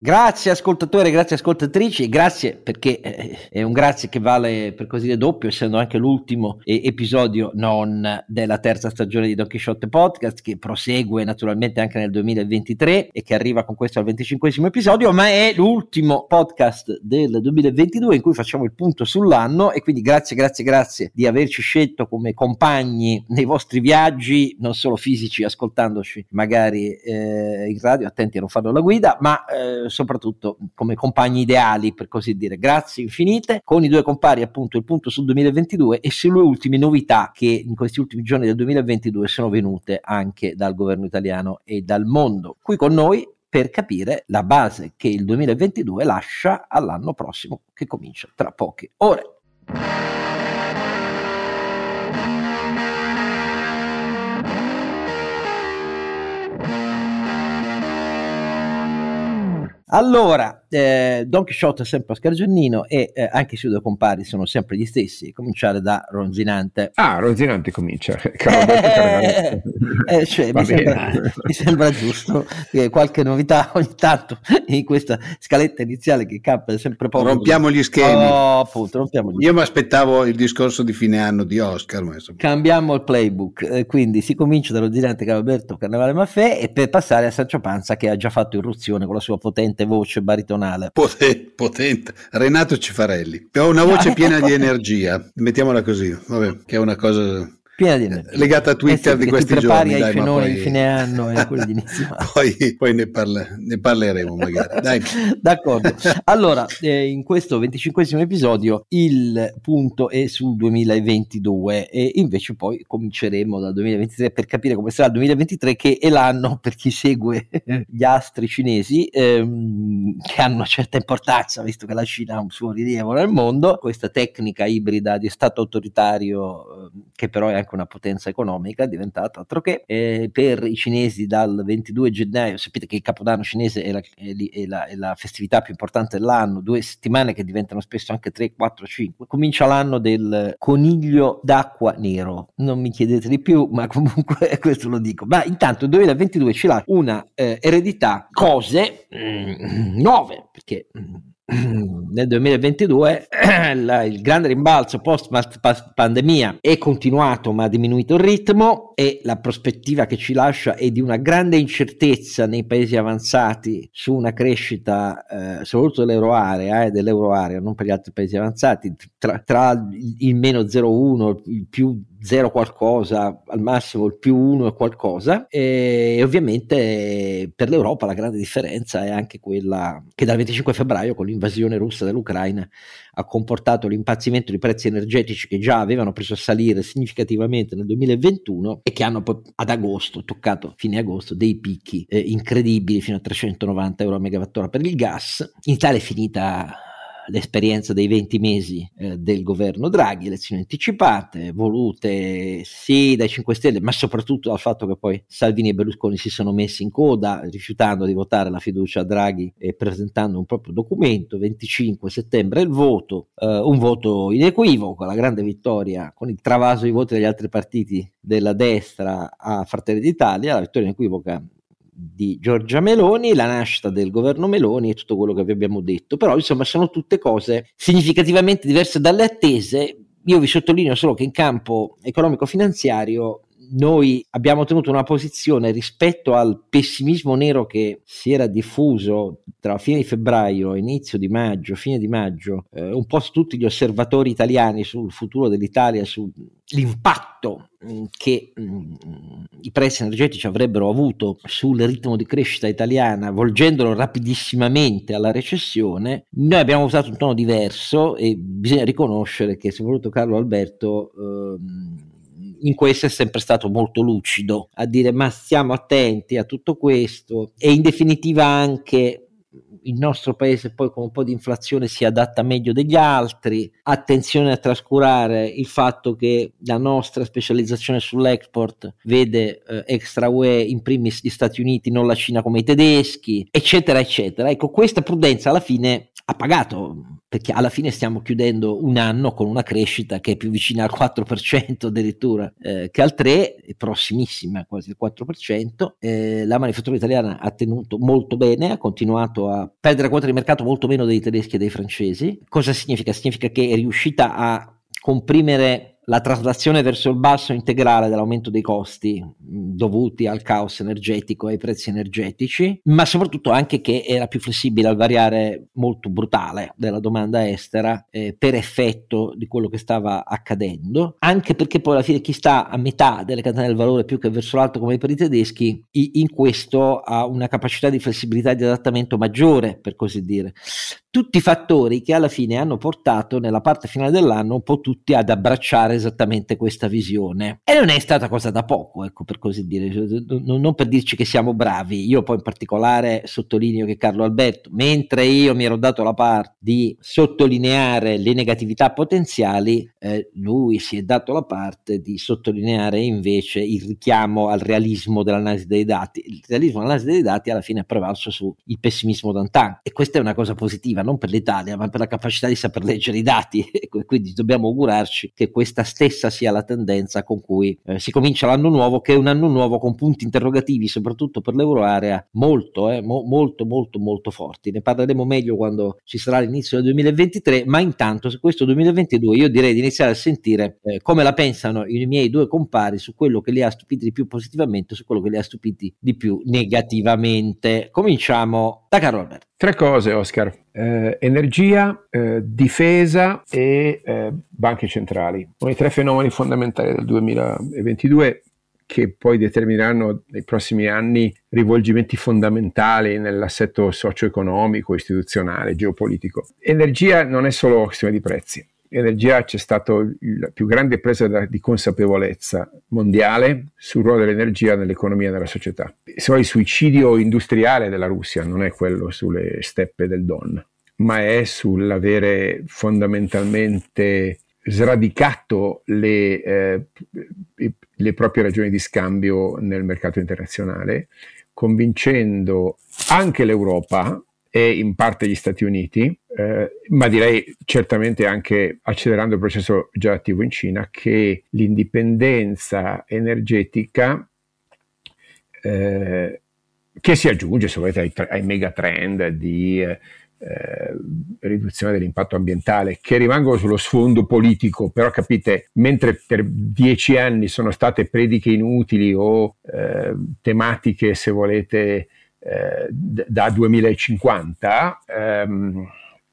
Grazie ascoltatori, grazie ascoltatrici, grazie perché eh, è un grazie che vale per così dire doppio, essendo anche l'ultimo episodio non della terza stagione di Don Quixote Podcast, che prosegue naturalmente anche nel 2023 e che arriva con questo al 25 episodio, ma è l'ultimo podcast del 2022 in cui facciamo il punto sull'anno e quindi grazie, grazie, grazie di averci scelto come compagni nei vostri viaggi, non solo fisici, ascoltandoci magari eh, in radio, attenti a non farlo alla guida, ma eh, soprattutto come compagni ideali, per così dire. Grazie infinite. Con i due compari, appunto, il punto sul 2022 e sulle ultime novità che in questi ultimi giorni del 2022 sono venute anche dal governo italiano e dal mondo. Qui con noi per capire la base che il 2022 lascia all'anno prossimo che comincia tra poche ore. Allora, eh, Don Quixote è sempre Oscar Giannino e eh, anche i suoi due compari sono sempre gli stessi, cominciare da Ronzinante. Ah, Ronzinante comincia. Eh, eh, cioè, mi, sembra, mi, sembra, giusto che qualche novità ogni tanto in questa scaletta iniziale che cappa sempre poco. Rompiamo gli schemi. Oh, appunto, rompiamo gli Io mi aspettavo il discorso di fine anno di Oscar. Cambiamo il playbook, eh, quindi si comincia da Ronzinante Calaberto Carnevale Maffè e per passare a Sancio Panza che ha già fatto irruzione con la sua potente voce baritonale. Potente, potente. Renato Cifarelli. Ho una voce piena di energia, mettiamola così, Vabbè, che è una cosa piena di energia. legata a Twitter eh sì, di questi ti giorni. ai dai, fenoni poi... di fine anno e quelli di inizio poi, poi ne, parla... ne, parleremo magari. Dai. D'accordo. Allora, eh, in questo 25 episodio il punto è sul 2022 e invece poi cominceremo dal 2023 per capire come sarà il 2023 che è l'anno per chi segue gli astri cinesi ehm, che hanno una certa importanza visto che la Cina ha un suo rilievo nel mondo. Questa tecnica ibrida di stato autoritario eh, che però è anche anche una potenza economica, è diventata altro che. Eh, per i cinesi dal 22 gennaio, sapete che il Capodanno cinese è la, è, è, la, è la, festività più importante dell'anno, due settimane che diventano spesso anche 3, 4, 5. Comincia l'anno del coniglio d'acqua nero. Non mi chiedete di più, ma comunque questo lo dico. Ma intanto il 2022 ci lascia una eh, eredità, cose mm, nuove, perché... Mm, nel 2022 la, il grande rimbalzo post pandemia è continuato ma ha diminuito il ritmo e la prospettiva che ci lascia è di una grande incertezza nei paesi avanzati su una crescita eh, soprattutto dell'euroarea e eh, dell'euroarea non per gli altri paesi avanzati tra, tra il meno 0,1 il più 0 qualcosa, al massimo il più 1 e qualcosa e ovviamente per l'Europa la grande differenza è anche quella che dal 25 febbraio con l'invasione russa dell'Ucraina ha comportato l'impazzimento di prezzi energetici che già avevano preso a salire significativamente nel 2021 e che hanno poi ad agosto toccato fine agosto dei picchi eh, incredibili fino a 390 euro a megawattora per il gas. In Italia è finita l'esperienza dei 20 mesi eh, del governo Draghi, elezioni anticipate, volute sì dai 5 Stelle, ma soprattutto dal fatto che poi Salvini e Berlusconi si sono messi in coda, rifiutando di votare la fiducia a Draghi e presentando un proprio documento. 25 settembre il voto, eh, un voto inequivoco, la grande vittoria con il travaso di voti degli altri partiti della destra a Fratelli d'Italia, la vittoria inequivoca di Giorgia Meloni, la nascita del governo Meloni e tutto quello che vi abbiamo detto. Però, insomma, sono tutte cose significativamente diverse dalle attese. Io vi sottolineo solo che in campo economico-finanziario noi abbiamo tenuto una posizione rispetto al pessimismo nero che si era diffuso tra fine di febbraio inizio di maggio, fine di maggio, eh, un po' su tutti gli osservatori italiani sul futuro dell'Italia, sull'impatto mm, che mh, mm, i prezzi energetici avrebbero avuto sul ritmo di crescita italiana, volgendolo rapidissimamente alla recessione, noi abbiamo usato un tono diverso e bisogna riconoscere che soprattutto Carlo Alberto eh, in questo è sempre stato molto lucido a dire ma stiamo attenti a tutto questo e in definitiva anche il nostro paese poi con un po' di inflazione si adatta meglio degli altri, attenzione a trascurare il fatto che la nostra specializzazione sull'export vede eh, extra UE in primis gli Stati Uniti, non la Cina come i tedeschi, eccetera, eccetera. Ecco, questa prudenza alla fine ha pagato perché alla fine stiamo chiudendo un anno con una crescita che è più vicina al 4% addirittura eh, che al 3%, prossimissima quasi al 4%. Eh, la manifattura italiana ha tenuto molto bene, ha continuato a perdere quota di mercato molto meno dei tedeschi e dei francesi. Cosa significa? Significa che è riuscita a comprimere la traslazione verso il basso integrale dell'aumento dei costi dovuti al caos energetico e ai prezzi energetici, ma soprattutto anche che era più flessibile al variare molto brutale della domanda estera eh, per effetto di quello che stava accadendo, anche perché poi alla fine chi sta a metà delle catene del valore più che verso l'alto come per i tedeschi, in questo ha una capacità di flessibilità e di adattamento maggiore, per così dire. Tutti fattori che alla fine hanno portato nella parte finale dell'anno un po' tutti ad abbracciare esattamente questa visione. E non è stata cosa da poco, ecco, per così dire, non per dirci che siamo bravi. Io poi in particolare sottolineo che Carlo Alberto, mentre io mi ero dato la parte di sottolineare le negatività potenziali, eh, lui si è dato la parte di sottolineare invece il richiamo al realismo dell'analisi dei dati. Il realismo dell'analisi dei dati alla fine è prevalso sul pessimismo d'antan e questa è una cosa positiva, non per l'Italia, ma per la capacità di saper leggere i dati. Quindi dobbiamo augurarci che questa stessa sia la tendenza con cui eh, si comincia l'anno nuovo, che è un anno nuovo con punti interrogativi, soprattutto per l'euroarea, molto, eh, mo- molto, molto, molto forti. Ne parleremo meglio quando ci sarà l'inizio del 2023, ma intanto su questo 2022 io direi di iniziare a sentire eh, come la pensano i miei due compari su quello che li ha stupiti di più positivamente, su quello che li ha stupiti di più negativamente. Cominciamo da Carlo Alberto. Tre cose, Oscar. Eh, energia, eh, difesa e eh, banche centrali. Sono i tre fenomeni fondamentali del 2022 che poi determineranno nei prossimi anni rivolgimenti fondamentali nell'assetto socio-economico, istituzionale, geopolitico. Energia non è solo questione di prezzi, energia c'è stata la più grande presa di consapevolezza mondiale sul ruolo dell'energia nell'economia e nella società. Se il suicidio industriale della Russia non è quello sulle steppe del Don, ma è sull'avere fondamentalmente sradicato le, eh, le proprie ragioni di scambio nel mercato internazionale, convincendo anche l'Europa e in parte gli Stati Uniti, eh, ma direi certamente anche accelerando il processo già attivo in Cina, che l'indipendenza energetica eh, che si aggiunge se volete ai, ai megatrend di eh, riduzione dell'impatto ambientale che rimangono sullo sfondo politico, però capite, mentre per dieci anni sono state prediche inutili o eh, tematiche, se volete, da 2050, ehm,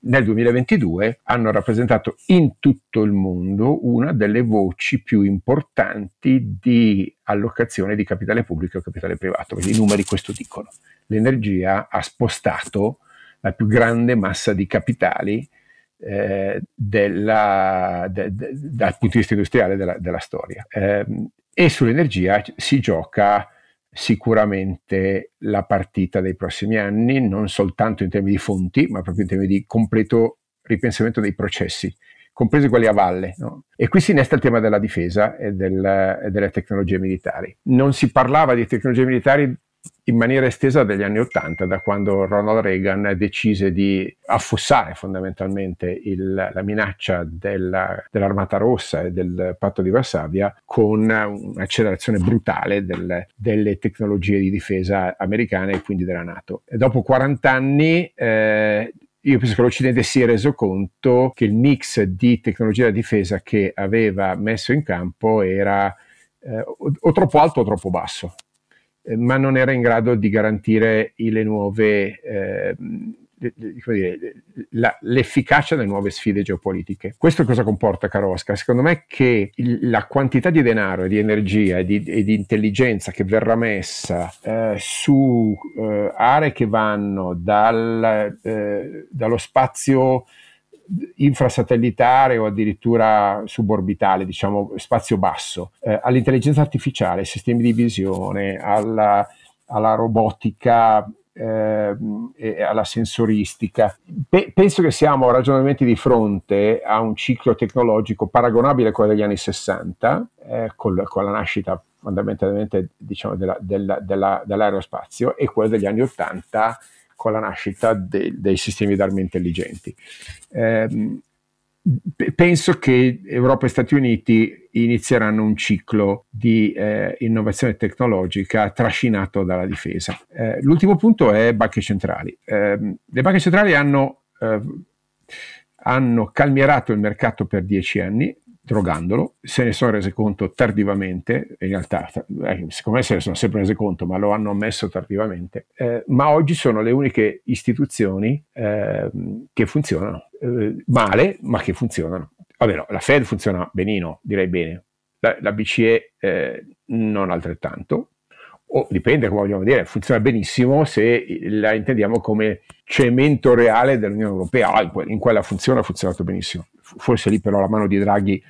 nel 2022 hanno rappresentato in tutto il mondo una delle voci più importanti di allocazione di capitale pubblico e capitale privato. I numeri questo dicono. L'energia ha spostato la più grande massa di capitali eh, della, de, de, dal punto di vista industriale della, della storia. Eh, e sull'energia si gioca sicuramente la partita dei prossimi anni, non soltanto in termini di fonti, ma proprio in termini di completo ripensamento dei processi, compresi quelli a valle. No? E qui si innesta il tema della difesa e, del, e delle tecnologie militari. Non si parlava di tecnologie militari in maniera estesa dagli anni Ottanta, da quando Ronald Reagan decise di affossare fondamentalmente il, la minaccia della, dell'Armata Rossa e del patto di Varsavia con un'accelerazione brutale del, delle tecnologie di difesa americane e quindi della Nato. E dopo 40 anni eh, io penso che l'Occidente si è reso conto che il mix di tecnologia da difesa che aveva messo in campo era eh, o, o troppo alto o troppo basso. Eh, ma non era in grado di garantire nuove, eh, dire, la, l'efficacia delle nuove sfide geopolitiche. Questo cosa comporta, caro Oscar? Secondo me che il, la quantità di denaro di energia e di, e di intelligenza che verrà messa eh, su eh, aree che vanno dal, eh, dallo spazio infrasatellitare o addirittura suborbitale, diciamo spazio basso, eh, all'intelligenza artificiale, ai sistemi di visione, alla, alla robotica eh, e alla sensoristica. Pe- penso che siamo ragionalmente di fronte a un ciclo tecnologico paragonabile a quello degli anni 60, eh, col, con la nascita fondamentalmente diciamo, della, della, della, dell'aerospazio, e quello degli anni 80 con la nascita de, dei sistemi d'arma intelligenti. Eh, penso che Europa e Stati Uniti inizieranno un ciclo di eh, innovazione tecnologica trascinato dalla difesa. Eh, l'ultimo punto è banche centrali. Eh, le banche centrali hanno, eh, hanno calmierato il mercato per dieci anni, drogandolo, se ne sono rese conto tardivamente, in realtà eh, secondo me se ne sono sempre rese conto, ma lo hanno ammesso tardivamente, eh, ma oggi sono le uniche istituzioni eh, che funzionano eh, male, ma che funzionano. Vabbè, no, la Fed funziona benino, direi bene, la, la BCE eh, non altrettanto, o dipende come vogliamo dire, funziona benissimo se la intendiamo come cemento reale dell'Unione Europea, ah, in quella funzione ha funzionato benissimo. Forse lì però la mano di Draghi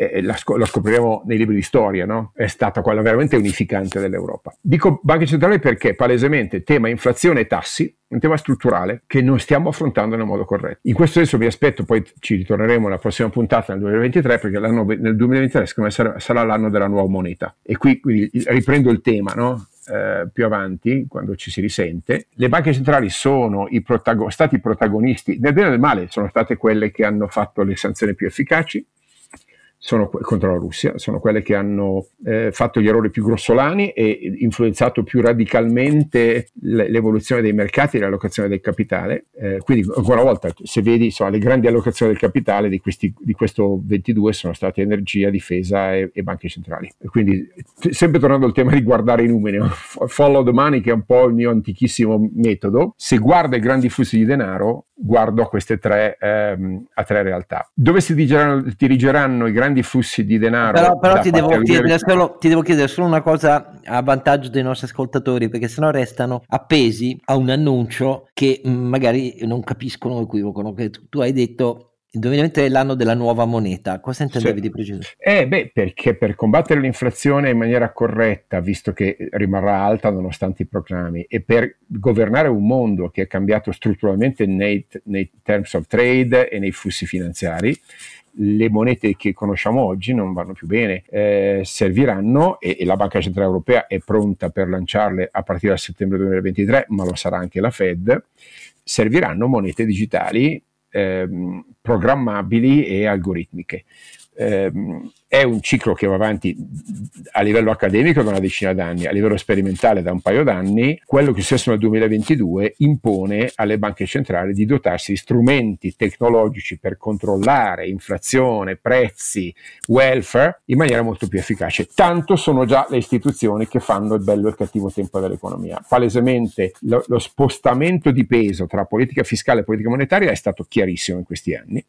eh, la, la, scopriremo nei libri di storia, no? è stata quella veramente unificante dell'Europa. Dico banche centrali perché palesemente tema inflazione e tassi, un tema strutturale che non stiamo affrontando nel modo corretto. In questo senso vi aspetto, poi ci ritorneremo alla prossima puntata nel 2023, perché nel 2023 secondo me sarà, sarà, l'anno della nuova moneta. E qui quindi, riprendo il tema, no? Eh, più avanti, quando ci si risente, le banche centrali sono i protago- stati protagonisti, nel bene e nel male, sono state quelle che hanno fatto le sanzioni più efficaci, sono, contro la Russia, sono quelle che hanno eh, fatto gli errori più grossolani e influenzato più radicalmente l'evoluzione dei mercati e l'allocazione del capitale. Eh, quindi, ancora una volta, se vedi insomma, le grandi allocazioni del capitale di, questi, di, questo 22 sono state energia, difesa e, e banche centrali. quindi, t- sempre tornando al tema di guardare i numeri, follow the money, che è un po' il mio antichissimo metodo, se guarda i grandi flussi di denaro, guardo a queste tre, ehm, a tre realtà. Dove si dirigeranno, dirigeranno i grandi grandi flussi di denaro. Però, però ti, devo chiedere solo, ti, devo chiedere solo, una cosa a vantaggio dei nostri ascoltatori, perché sennò restano appesi a un annuncio che mm, magari non capiscono o equivocano. Che tu, tu hai detto il 2020 è l'anno della nuova moneta. Cosa intendevi sì. di preciso? Eh, beh, perché per combattere l'inflazione in maniera corretta, visto che rimarrà alta nonostante i proclami, e per governare un mondo che è cambiato strutturalmente nei, nei terms of trade e nei flussi finanziari, le monete che conosciamo oggi non vanno più bene, eh, serviranno e, e, la Banca Centrale Europea è pronta per lanciarle a partire da settembre 2023, ma lo sarà anche la Fed, serviranno monete digitali ehm, programmabili e algoritmiche ehm, è un ciclo che va avanti a livello accademico da una decina d'anni, a livello sperimentale da un paio d'anni. Quello che è successo nel 2022 impone alle banche centrali di dotarsi di strumenti tecnologici per controllare inflazione, prezzi, welfare in maniera molto più efficace. Tanto sono già le istituzioni che fanno il bello e il cattivo tempo dell'economia. Palesemente lo, lo spostamento di peso tra politica fiscale e politica monetaria è stato chiarissimo in questi anni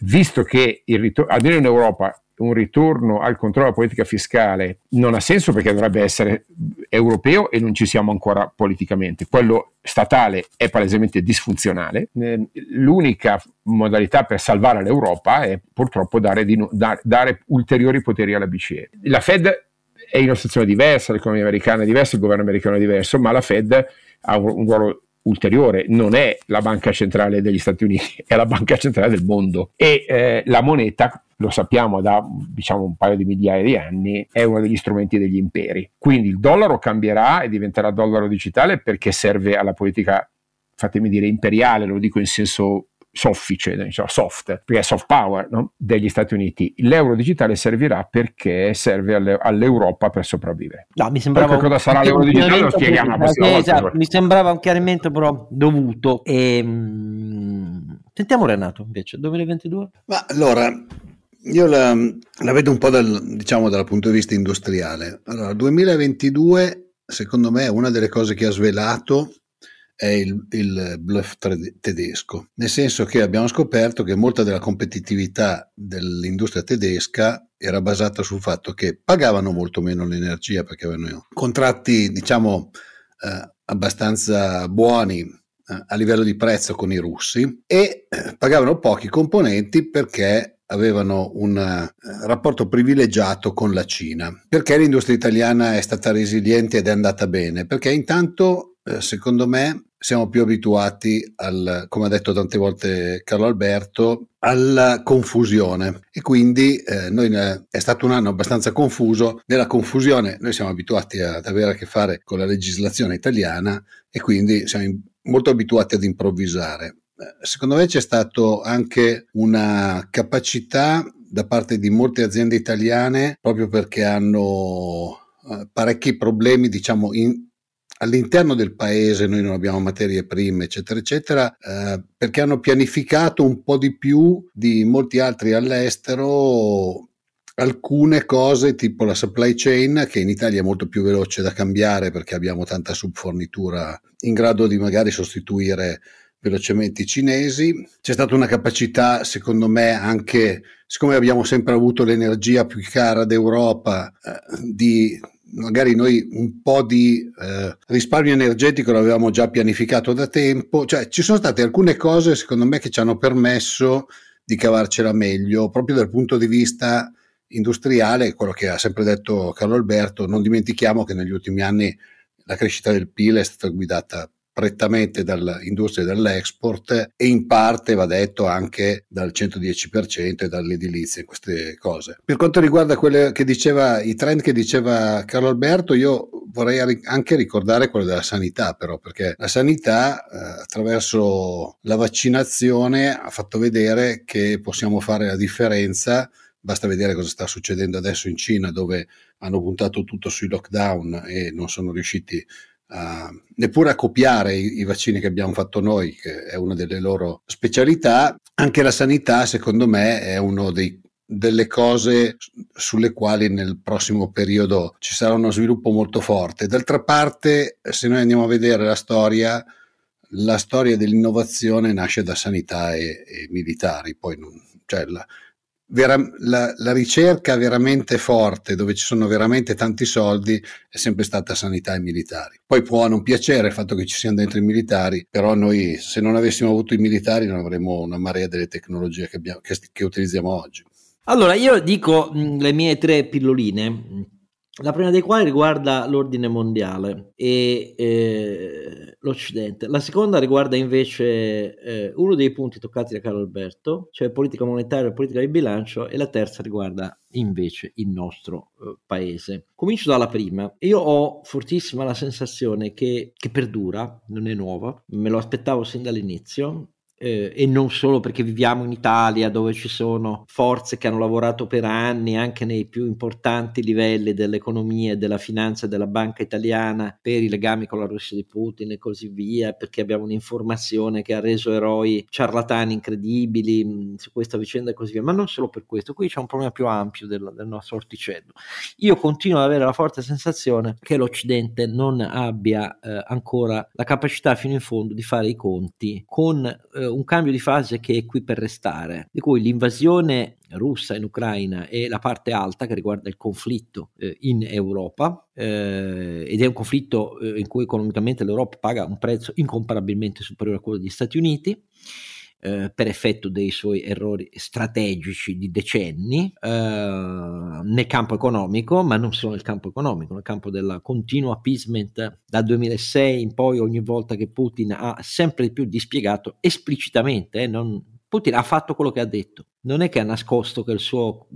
visto che il ritorno, almeno in Europa, un ritorno al controllo della politica fiscale non ha senso perché dovrebbe essere europeo e non ci siamo ancora politicamente. Quello statale è palesemente disfunzionale. Eh, l'unica modalità per salvare l'Europa è purtroppo dare, di, dare ulteriori poteri alla BCE. La Fed è in una situazione diversa, l'economia americana è diversa, il governo americano è diverso, ma la Fed ha un ruolo ulteriore, non è la banca centrale degli Stati Uniti, è la banca centrale del mondo e eh, la moneta lo sappiamo da diciamo un paio di migliaia di anni, è uno degli strumenti degli imperi. Quindi il dollaro cambierà e diventerà dollaro digitale perché serve alla politica, fatemi dire, imperiale, lo dico in senso soffice, diciamo soft, perché è soft power no? degli Stati Uniti. L'euro digitale servirà perché serve alle, all'Europa per sopravvivere. No, mi sembrava cosa sarà l'euro digitale lo spieghiamo la esatto, Mi sembrava un chiarimento però dovuto. E, mh, sentiamo Renato invece, 2022? Ma allora, io la, la vedo un po' dal, diciamo, dal punto di vista industriale. Allora, 2022 secondo me è una delle cose che ha svelato è il, il bluff tedesco, nel senso che abbiamo scoperto che molta della competitività dell'industria tedesca era basata sul fatto che pagavano molto meno l'energia perché avevano contratti, diciamo, eh, abbastanza buoni eh, a livello di prezzo con i russi e eh, pagavano pochi componenti perché avevano un uh, rapporto privilegiato con la Cina. Perché l'industria italiana è stata resiliente ed è andata bene? Perché intanto, eh, secondo me, siamo più abituati al, come ha detto tante volte Carlo Alberto, alla confusione e quindi eh, noi è stato un anno abbastanza confuso. Nella confusione noi siamo abituati ad avere a che fare con la legislazione italiana e quindi siamo in, molto abituati ad improvvisare. Secondo me c'è stato anche una capacità da parte di molte aziende italiane proprio perché hanno eh, parecchi problemi, diciamo, in, all'interno del paese noi non abbiamo materie prime, eccetera, eccetera, eh, perché hanno pianificato un po' di più di molti altri all'estero alcune cose tipo la supply chain che in Italia è molto più veloce da cambiare perché abbiamo tanta subfornitura in grado di magari sostituire velocemente i cinesi. C'è stata una capacità, secondo me, anche siccome abbiamo sempre avuto l'energia più cara d'Europa, eh, di magari noi un po' di eh, risparmio energetico l'avevamo già pianificato da tempo, cioè ci sono state alcune cose secondo me che ci hanno permesso di cavarcela meglio proprio dal punto di vista industriale, quello che ha sempre detto Carlo Alberto, non dimentichiamo che negli ultimi anni la crescita del PIL è stata guidata prettamente dall'industria dell'export e in parte va detto anche dal 110% e dall'edilizia queste cose. Per quanto riguarda quelle che diceva, i trend che diceva Carlo Alberto, io vorrei anche ricordare quello della sanità però, perché la sanità eh, attraverso la vaccinazione ha fatto vedere che possiamo fare la differenza Basta vedere cosa sta succedendo adesso in Cina dove hanno puntato tutto sui lockdown e non sono riusciti a, neppure a copiare i, i, vaccini che abbiamo fatto noi, che è una delle loro specialità. Anche la sanità, secondo me, è una delle cose sulle quali nel prossimo periodo ci sarà uno sviluppo molto forte. D'altra parte, se noi andiamo a vedere la storia, la storia dell'innovazione nasce da sanità e, e militari, poi non, cioè la, vera, la, la, ricerca veramente forte, dove ci sono veramente tanti soldi, è sempre stata sanità e militari. Poi può non piacere il fatto che ci siano dentro i militari, però noi se non avessimo avuto i militari non avremmo una marea delle tecnologie che, abbiamo, che, che utilizziamo oggi. Allora, io dico le mie tre pilloline la prima dei quali riguarda l'ordine mondiale e eh, l'Occidente. La seconda riguarda invece eh, uno dei punti toccati da Carlo Alberto, cioè politica monetaria e politica di bilancio, e la terza riguarda invece il nostro eh, paese. Comincio dalla prima. Io ho fortissima la sensazione che, che perdura, non è nuova, me lo aspettavo sin dall'inizio, eh, e non solo perché viviamo in Italia dove ci sono forze che hanno lavorato per anni anche nei più importanti livelli dell'economia e della finanza della banca italiana per i legami con la Russia di Putin e così via, perché abbiamo un'informazione che ha reso eroi ciarlatani incredibili mh, mm, su questa vicenda e così via, ma non solo per questo, qui c'è un problema più ampio del, del nostro orticello. Io continuo ad avere la forte sensazione che l'Occidente non abbia eh, ancora la capacità fino in fondo di fare i conti con eh, un cambio di fase che è qui per restare, di cui l'invasione russa in Ucraina è la parte alta che riguarda il conflitto eh, in Europa eh, ed è un conflitto eh, in cui economicamente l'Europa paga un prezzo incomparabilmente superiore a quello degli Stati Uniti eh, per effetto dei suoi errori strategici di decenni eh, nel campo economico, ma non solo nel campo economico, nel campo del continuo appeasement dal 2006 in poi ogni volta che Putin ha sempre più dispiegato esplicitamente, eh, non, Putin ha fatto quello che ha detto, non è che ha nascosto che suo,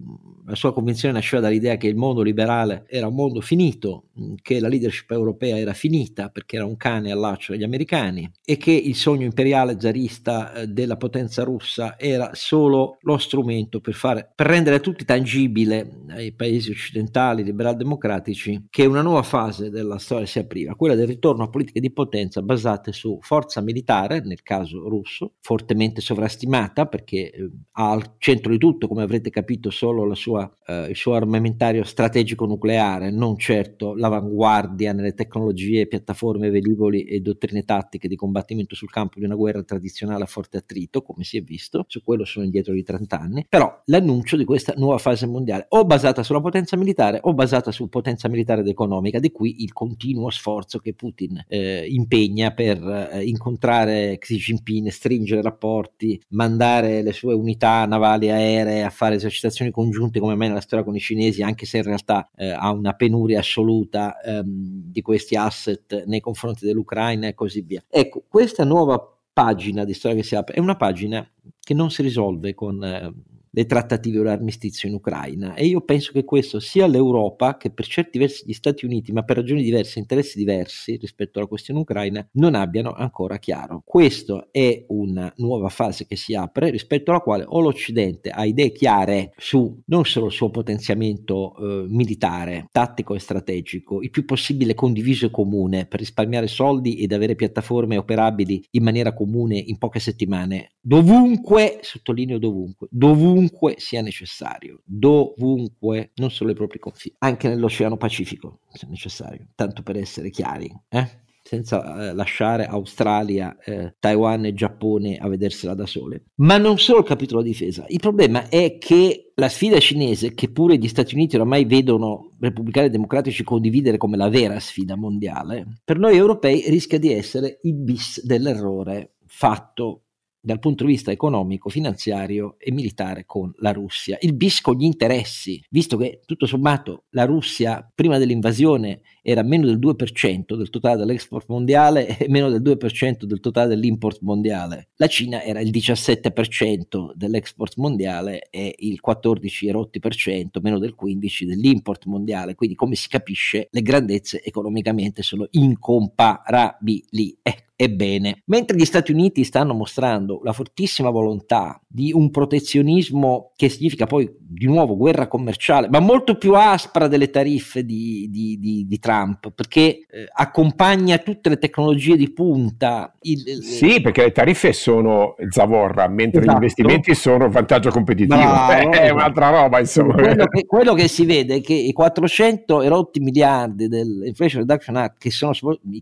la sua convinzione nasceva dall'idea che il mondo liberale era un mondo finito, che la leadership europea era finita perché era un cane al laccio degli americani e che il sogno imperiale zarista eh, della potenza russa era solo lo strumento per, fare, per rendere tutti tangibile ai paesi occidentali liberal democratici che una nuova fase della storia si apriva, quella del ritorno a politiche di potenza basate su forza militare, nel caso russo, fortemente sovrastimata perché eh, ha centro di tutto, come avrete capito, solo sua, eh, il suo armamentario strategico nucleare, non certo l'avanguardia nelle tecnologie, piattaforme, velivoli e dottrine tattiche di combattimento sul campo di una guerra tradizionale a forte attrito, come si è visto, su quello sono indietro di 30 anni, però l'annuncio di questa nuova fase mondiale, o basata sulla potenza militare o basata su potenza militare ed economica, di qui il continuo sforzo che Putin eh, impegna per eh, incontrare Xi Jinping, stringere rapporti, mandare le sue unità navali navali aeree a fare esercitazioni congiunte come mai nella storia con i cinesi, anche se in realtà eh, ha una penuria assoluta ehm, di questi asset nei confronti dell'Ucraina e così via. Ecco, questa nuova pagina di storia che si apre è una pagina che non si risolve con... Eh, le trattative o l'armistizio in Ucraina e io penso che questo sia l'Europa che per certi versi gli Stati Uniti, ma per ragioni diverse, interessi diversi rispetto alla questione ucraina, non abbiano ancora chiaro. Questa è una nuova fase che si apre rispetto alla quale o l'Occidente ha idee chiare su non solo il suo potenziamento eh, militare, tattico e strategico, il più possibile condiviso e comune per risparmiare soldi ed avere piattaforme operabili in maniera comune in poche settimane, dovunque, sottolineo dovunque, dovunque sia necessario, dovunque, non solo ai propri confini, anche nell'Oceano Pacifico se necessario, tanto per essere chiari. Eh? senza eh, lasciare Australia, eh, Taiwan e Giappone a vedersela da sole. Ma non solo il capitolo difesa, il problema è che la sfida cinese, che pure gli Stati Uniti oramai vedono repubblicani e democratici condividere come la vera sfida mondiale, per noi europei rischia di essere il bis dell'errore fatto dal punto di vista economico, finanziario e militare con la Russia. Il bis con gli interessi, visto che tutto sommato la Russia prima dell'invasione era meno del 2% del totale dell'export mondiale e meno del 2% del totale dell'import mondiale. La Cina era il 17% dell'export mondiale e il 14% meno del 15% dell'import mondiale. Quindi come si capisce le grandezze economicamente sono incomparabili. Ecco Ebbene, mentre gli Stati Uniti stanno mostrando la fortissima volontà di un protezionismo che significa poi di nuovo guerra commerciale, ma molto più aspra delle tariffe di, di, di, di Trump, perché eh, accompagna tutte le tecnologie di punta. Il, il, sì, perché le tariffe sono zavorra, mentre esatto. gli investimenti sono vantaggio competitivo. Bravo, è un'altra roba, insomma. Quello che, quello che, si vede è che i 400 erotti miliardi dell'Inflation Reduction Act che sono,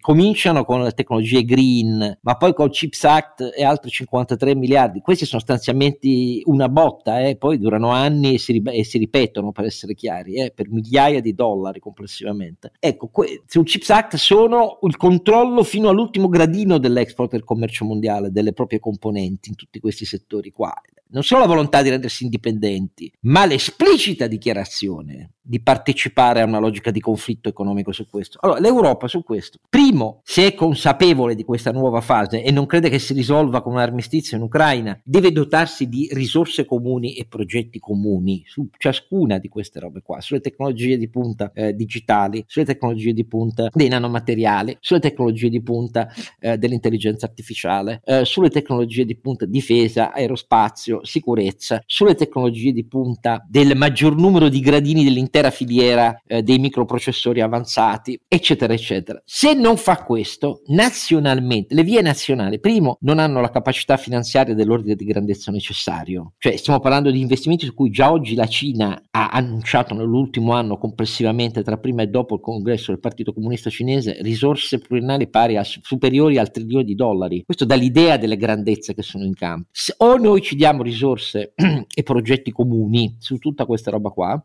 cominciano con le tecnologie green ma poi col Chips Act e altri 53 miliardi. Questi sono stanziamenti una botta, eh, poi durano anni e si, e si ripetono per essere chiari, eh, per migliaia di dollari complessivamente. Ecco, que- sul Chips Act sono il controllo fino all'ultimo gradino dell'export del commercio mondiale, delle proprie componenti in tutti questi settori qua non solo la volontà di rendersi indipendenti, ma l'esplicita dichiarazione di partecipare a una logica di conflitto economico su questo. Allora, l'Europa su questo, primo, se è consapevole di questa nuova fase e non crede che si risolva con un armistizio in Ucraina, deve dotarsi di risorse comuni e progetti comuni su ciascuna di queste robe qua, sulle tecnologie di punta eh, digitali, sulle tecnologie di punta dei nanomateriali, sulle tecnologie di punta eh, dell'intelligenza artificiale, eh, sulle tecnologie di punta difesa, aerospazio, sicurezza, sulle tecnologie di punta del maggior numero di gradini dell'intera filiera eh, dei microprocessori avanzati, eccetera, eccetera. Se non fa questo, nazionalmente, le vie nazionali, primo, non hanno la capacità finanziaria dell'ordine di grandezza necessario, cioè stiamo parlando di investimenti su cui già oggi la Cina ha annunciato nell'ultimo anno complessivamente tra prima e dopo il congresso del Partito Comunista Cinese risorse pluriennali pari a superiori al trilione di dollari. Questo dà l'idea delle grandezze che sono in campo. Se, o noi ci diamo risorse e progetti comuni su tutta questa roba qua,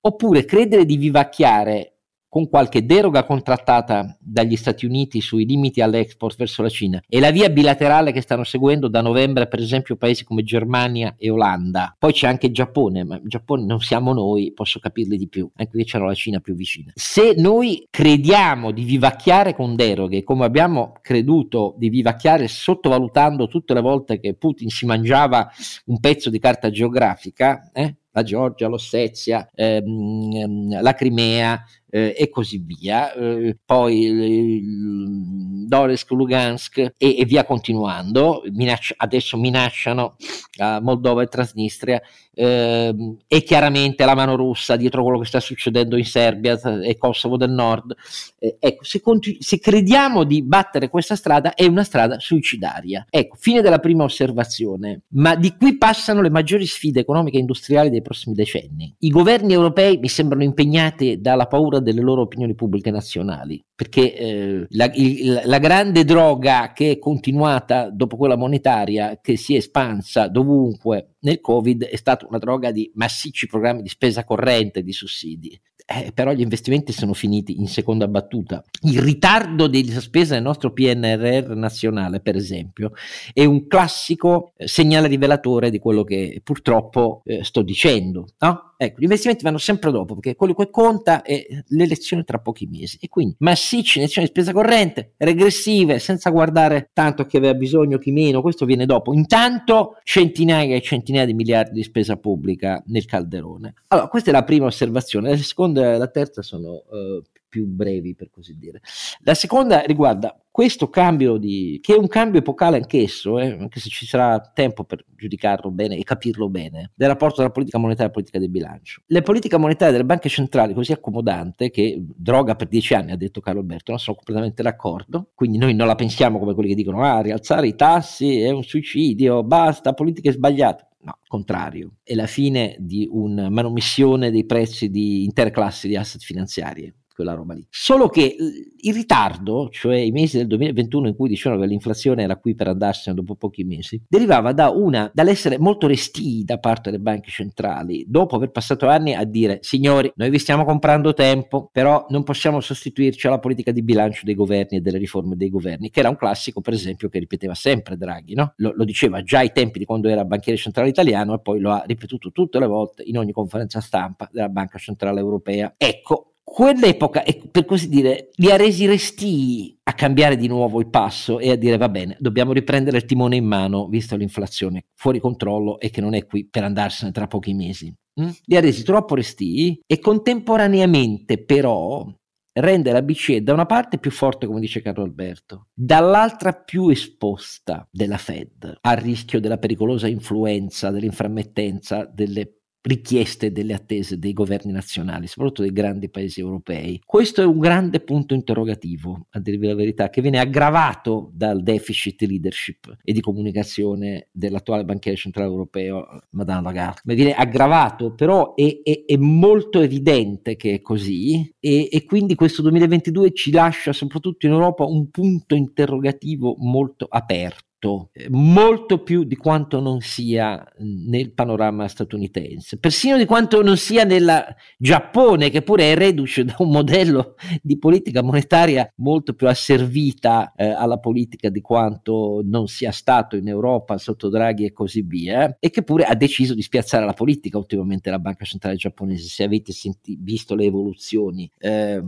oppure credere di vivacchiare con qualche deroga contrattata dagli Stati Uniti sui limiti all'export verso la Cina. E la via bilaterale che stanno seguendo da novembre per esempio paesi come Germania e Olanda. Poi c'è anche il Giappone ma il Giappone non siamo noi posso capirli di più. Anche qui c'è la Cina più vicina. Se noi crediamo di vivacchiare con deroghe come abbiamo creduto di vivacchiare sottovalutando tutte le volte che Putin si mangiava un pezzo di carta geografica eh, la Georgia, l'Ossetia, ehm, la Crimea, eh, e così via, eh, poi Donetsk, Lugansk e, e, via continuando, minacci- adesso minacciano Moldova e Transnistria eh, e chiaramente la mano russa dietro quello che sta succedendo in Serbia e Kosovo del Nord. Eh, ecco, se, continu- se crediamo di battere questa strada è una strada suicidaria. Ecco, fine della prima osservazione, ma di qui passano le maggiori sfide economiche e industriali dei prossimi decenni. I governi europei mi sembrano impegnati dalla paura controllo delle loro opinioni pubbliche nazionali, perché eh, la, il, la, grande droga che è continuata dopo quella monetaria, che si è espansa dovunque nel Covid, è stata una droga di massicci programmi di spesa corrente, di sussidi. Eh, però gli investimenti sono finiti in seconda battuta. Il ritardo della spesa del nostro PNRR nazionale, per esempio, è un classico eh, segnale rivelatore di quello che purtroppo eh, sto dicendo. No? Ecco, gli investimenti vanno sempre dopo, perché quello che conta è l'elezione tra pochi mesi. E quindi massicci in di spesa corrente, regressive, senza guardare tanto chi aveva bisogno, chi meno, questo viene dopo. Intanto centinaia e centinaia di miliardi di spesa pubblica nel calderone. Allora, questa è la prima osservazione. La seconda e la terza sono uh, più brevi, per così dire. La seconda riguarda questo cambio di, che è un cambio epocale anch'esso, eh, anche se ci sarà tempo per giudicarlo bene e capirlo bene, del rapporto tra politica monetaria e politica del bilancio. Le politiche monetarie delle banche centrali così accomodante, che droga per dieci anni, ha detto Carlo Alberto, non sono completamente d'accordo, quindi noi non la pensiamo come quelli che dicono, ah, rialzare i tassi è un suicidio, basta, politiche sbagliate. No, contrario, è la fine di una manomissione dei prezzi di intere classi di asset finanziari quella roba lì. Solo che il ritardo, cioè i mesi del 2021 in cui dicevano che l'inflazione era qui per andarsene dopo pochi mesi, derivava da una, dall'essere molto restii da parte delle banche centrali, dopo aver passato anni a dire signori, noi vi stiamo comprando tempo, però non possiamo sostituirci alla politica di bilancio dei governi e delle riforme dei governi, che era un classico per esempio che ripeteva sempre Draghi, no? lo, lo diceva già ai tempi di quando era banchiere centrale italiano e poi lo ha ripetuto tutte le volte in ogni conferenza stampa della Banca Centrale Europea. Ecco, quell'epoca, per così dire, li ha resi restii a cambiare di nuovo il passo e a dire va bene, dobbiamo riprendere il timone in mano, visto l'inflazione fuori controllo e che non è qui per andarsene tra pochi mesi. Mm? Li ha resi troppo restii e contemporaneamente però rende la BCE da una parte più forte, come dice Carlo Alberto, dall'altra più esposta della Fed al rischio della pericolosa influenza, dell'inframmettenza, delle richieste delle attese dei governi nazionali, soprattutto dei grandi paesi europei. Questo è un grande punto interrogativo, a dirvi la verità, che viene aggravato dal deficit leadership e di comunicazione dell'attuale banchiere centrale europeo, Madame Lagarde. Ma viene aggravato, però è, è, è molto evidente che è così e, e quindi questo 2022 ci lascia soprattutto in Europa un punto interrogativo molto aperto molto, eh, molto più di quanto non sia nel panorama statunitense, persino di quanto non sia nel Giappone, che pure è reduce da un modello di politica monetaria molto più asservita eh, alla politica di quanto non sia stato in Europa sotto Draghi e così via, e che pure ha deciso di spiazzare la politica ultimamente la Banca Centrale Giapponese. Se avete senti- visto le evoluzioni eh,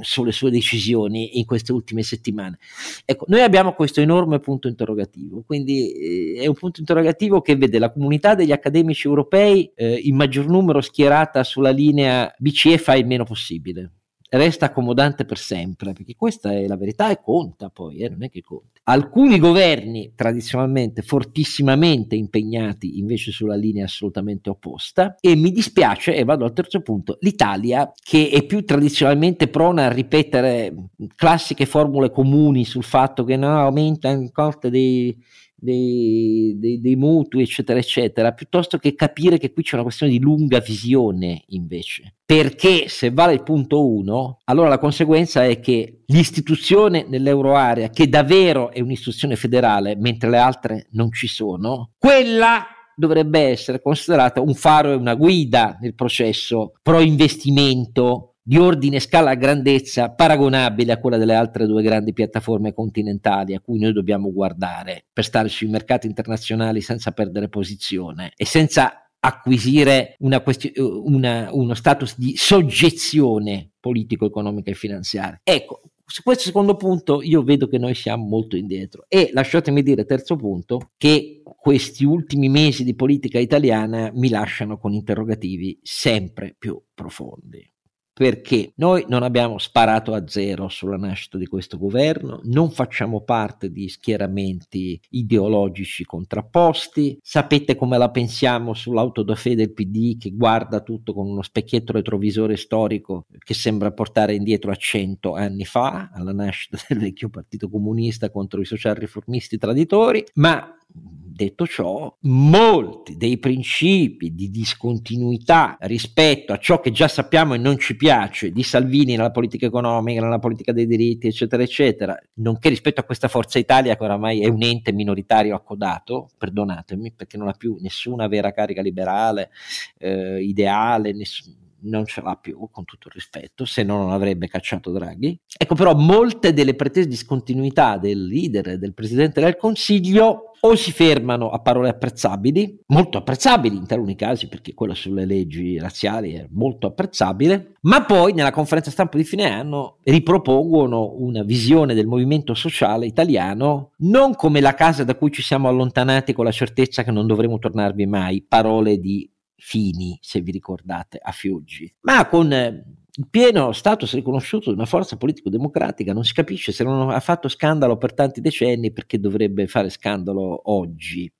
sulle sue decisioni in queste ultime settimane. Ecco, noi abbiamo questo enorme punto interrogativo interrogativo, quindi eh, è un punto interrogativo che vede la comunità degli accademici europei eh, in maggior numero schierata sulla linea BCE fa il meno possibile resta accomodante per sempre, perché questa è la verità e conta poi, eh, non è che conta. Alcuni governi tradizionalmente fortissimamente impegnati invece sulla linea assolutamente opposta e mi dispiace, e vado al terzo punto, l'Italia che è più tradizionalmente prona a ripetere classiche formule comuni sul fatto che no, aumenta il costo dei dei, dei, dei, mutui, eccetera, eccetera, piuttosto che capire che qui c'è una questione di lunga visione invece. Perché se vale il punto 1, allora la conseguenza è che l'istituzione nell'euroarea, che davvero è un'istituzione federale, mentre le altre non ci sono, quella dovrebbe essere considerata un faro e una guida nel processo pro investimento di ordine scala grandezza paragonabile a quella delle altre due grandi piattaforme continentali a cui noi dobbiamo guardare per stare sui mercati internazionali senza perdere posizione e senza acquisire una questi- una, uno status di soggezione politico, economica e finanziaria. Ecco, su questo secondo punto io vedo che noi siamo molto indietro e lasciatemi dire terzo punto che questi ultimi mesi di politica italiana mi lasciano con interrogativi sempre più profondi perché noi non abbiamo sparato a zero sulla nascita di questo governo, non facciamo parte di schieramenti ideologici contrapposti, sapete come la pensiamo sull'auto da fede del PD che guarda tutto con uno specchietto retrovisore storico che sembra portare indietro a cento anni fa, alla nascita del vecchio partito comunista contro i social riformisti traditori, ma Detto ciò, molti dei principi di discontinuità rispetto a ciò che già sappiamo e non ci piace di Salvini nella politica economica, nella politica dei diritti, eccetera, eccetera, nonché rispetto a questa Forza Italia che oramai è un ente minoritario accodato, perdonatemi, perché non ha più nessuna vera carica liberale, eh, ideale, nessun, non ce l'ha più, con tutto il rispetto, se no non avrebbe cacciato Draghi. Ecco però molte delle pretese discontinuità del leader, del Presidente del Consiglio, o si fermano a parole apprezzabili, molto apprezzabili in taluni casi, perché quella sulle leggi razziali è molto apprezzabile, ma poi nella conferenza stampa di fine anno ripropongono una visione del movimento sociale italiano non come la casa da cui ci siamo allontanati con la certezza che non dovremo tornarvi mai, parole di Fini, se vi ricordate, a Fiuggi, ma con eh, pieno status riconosciuto di una forza politico-democratica, non si capisce se non ha fatto scandalo per tanti decenni perché dovrebbe fare scandalo oggi.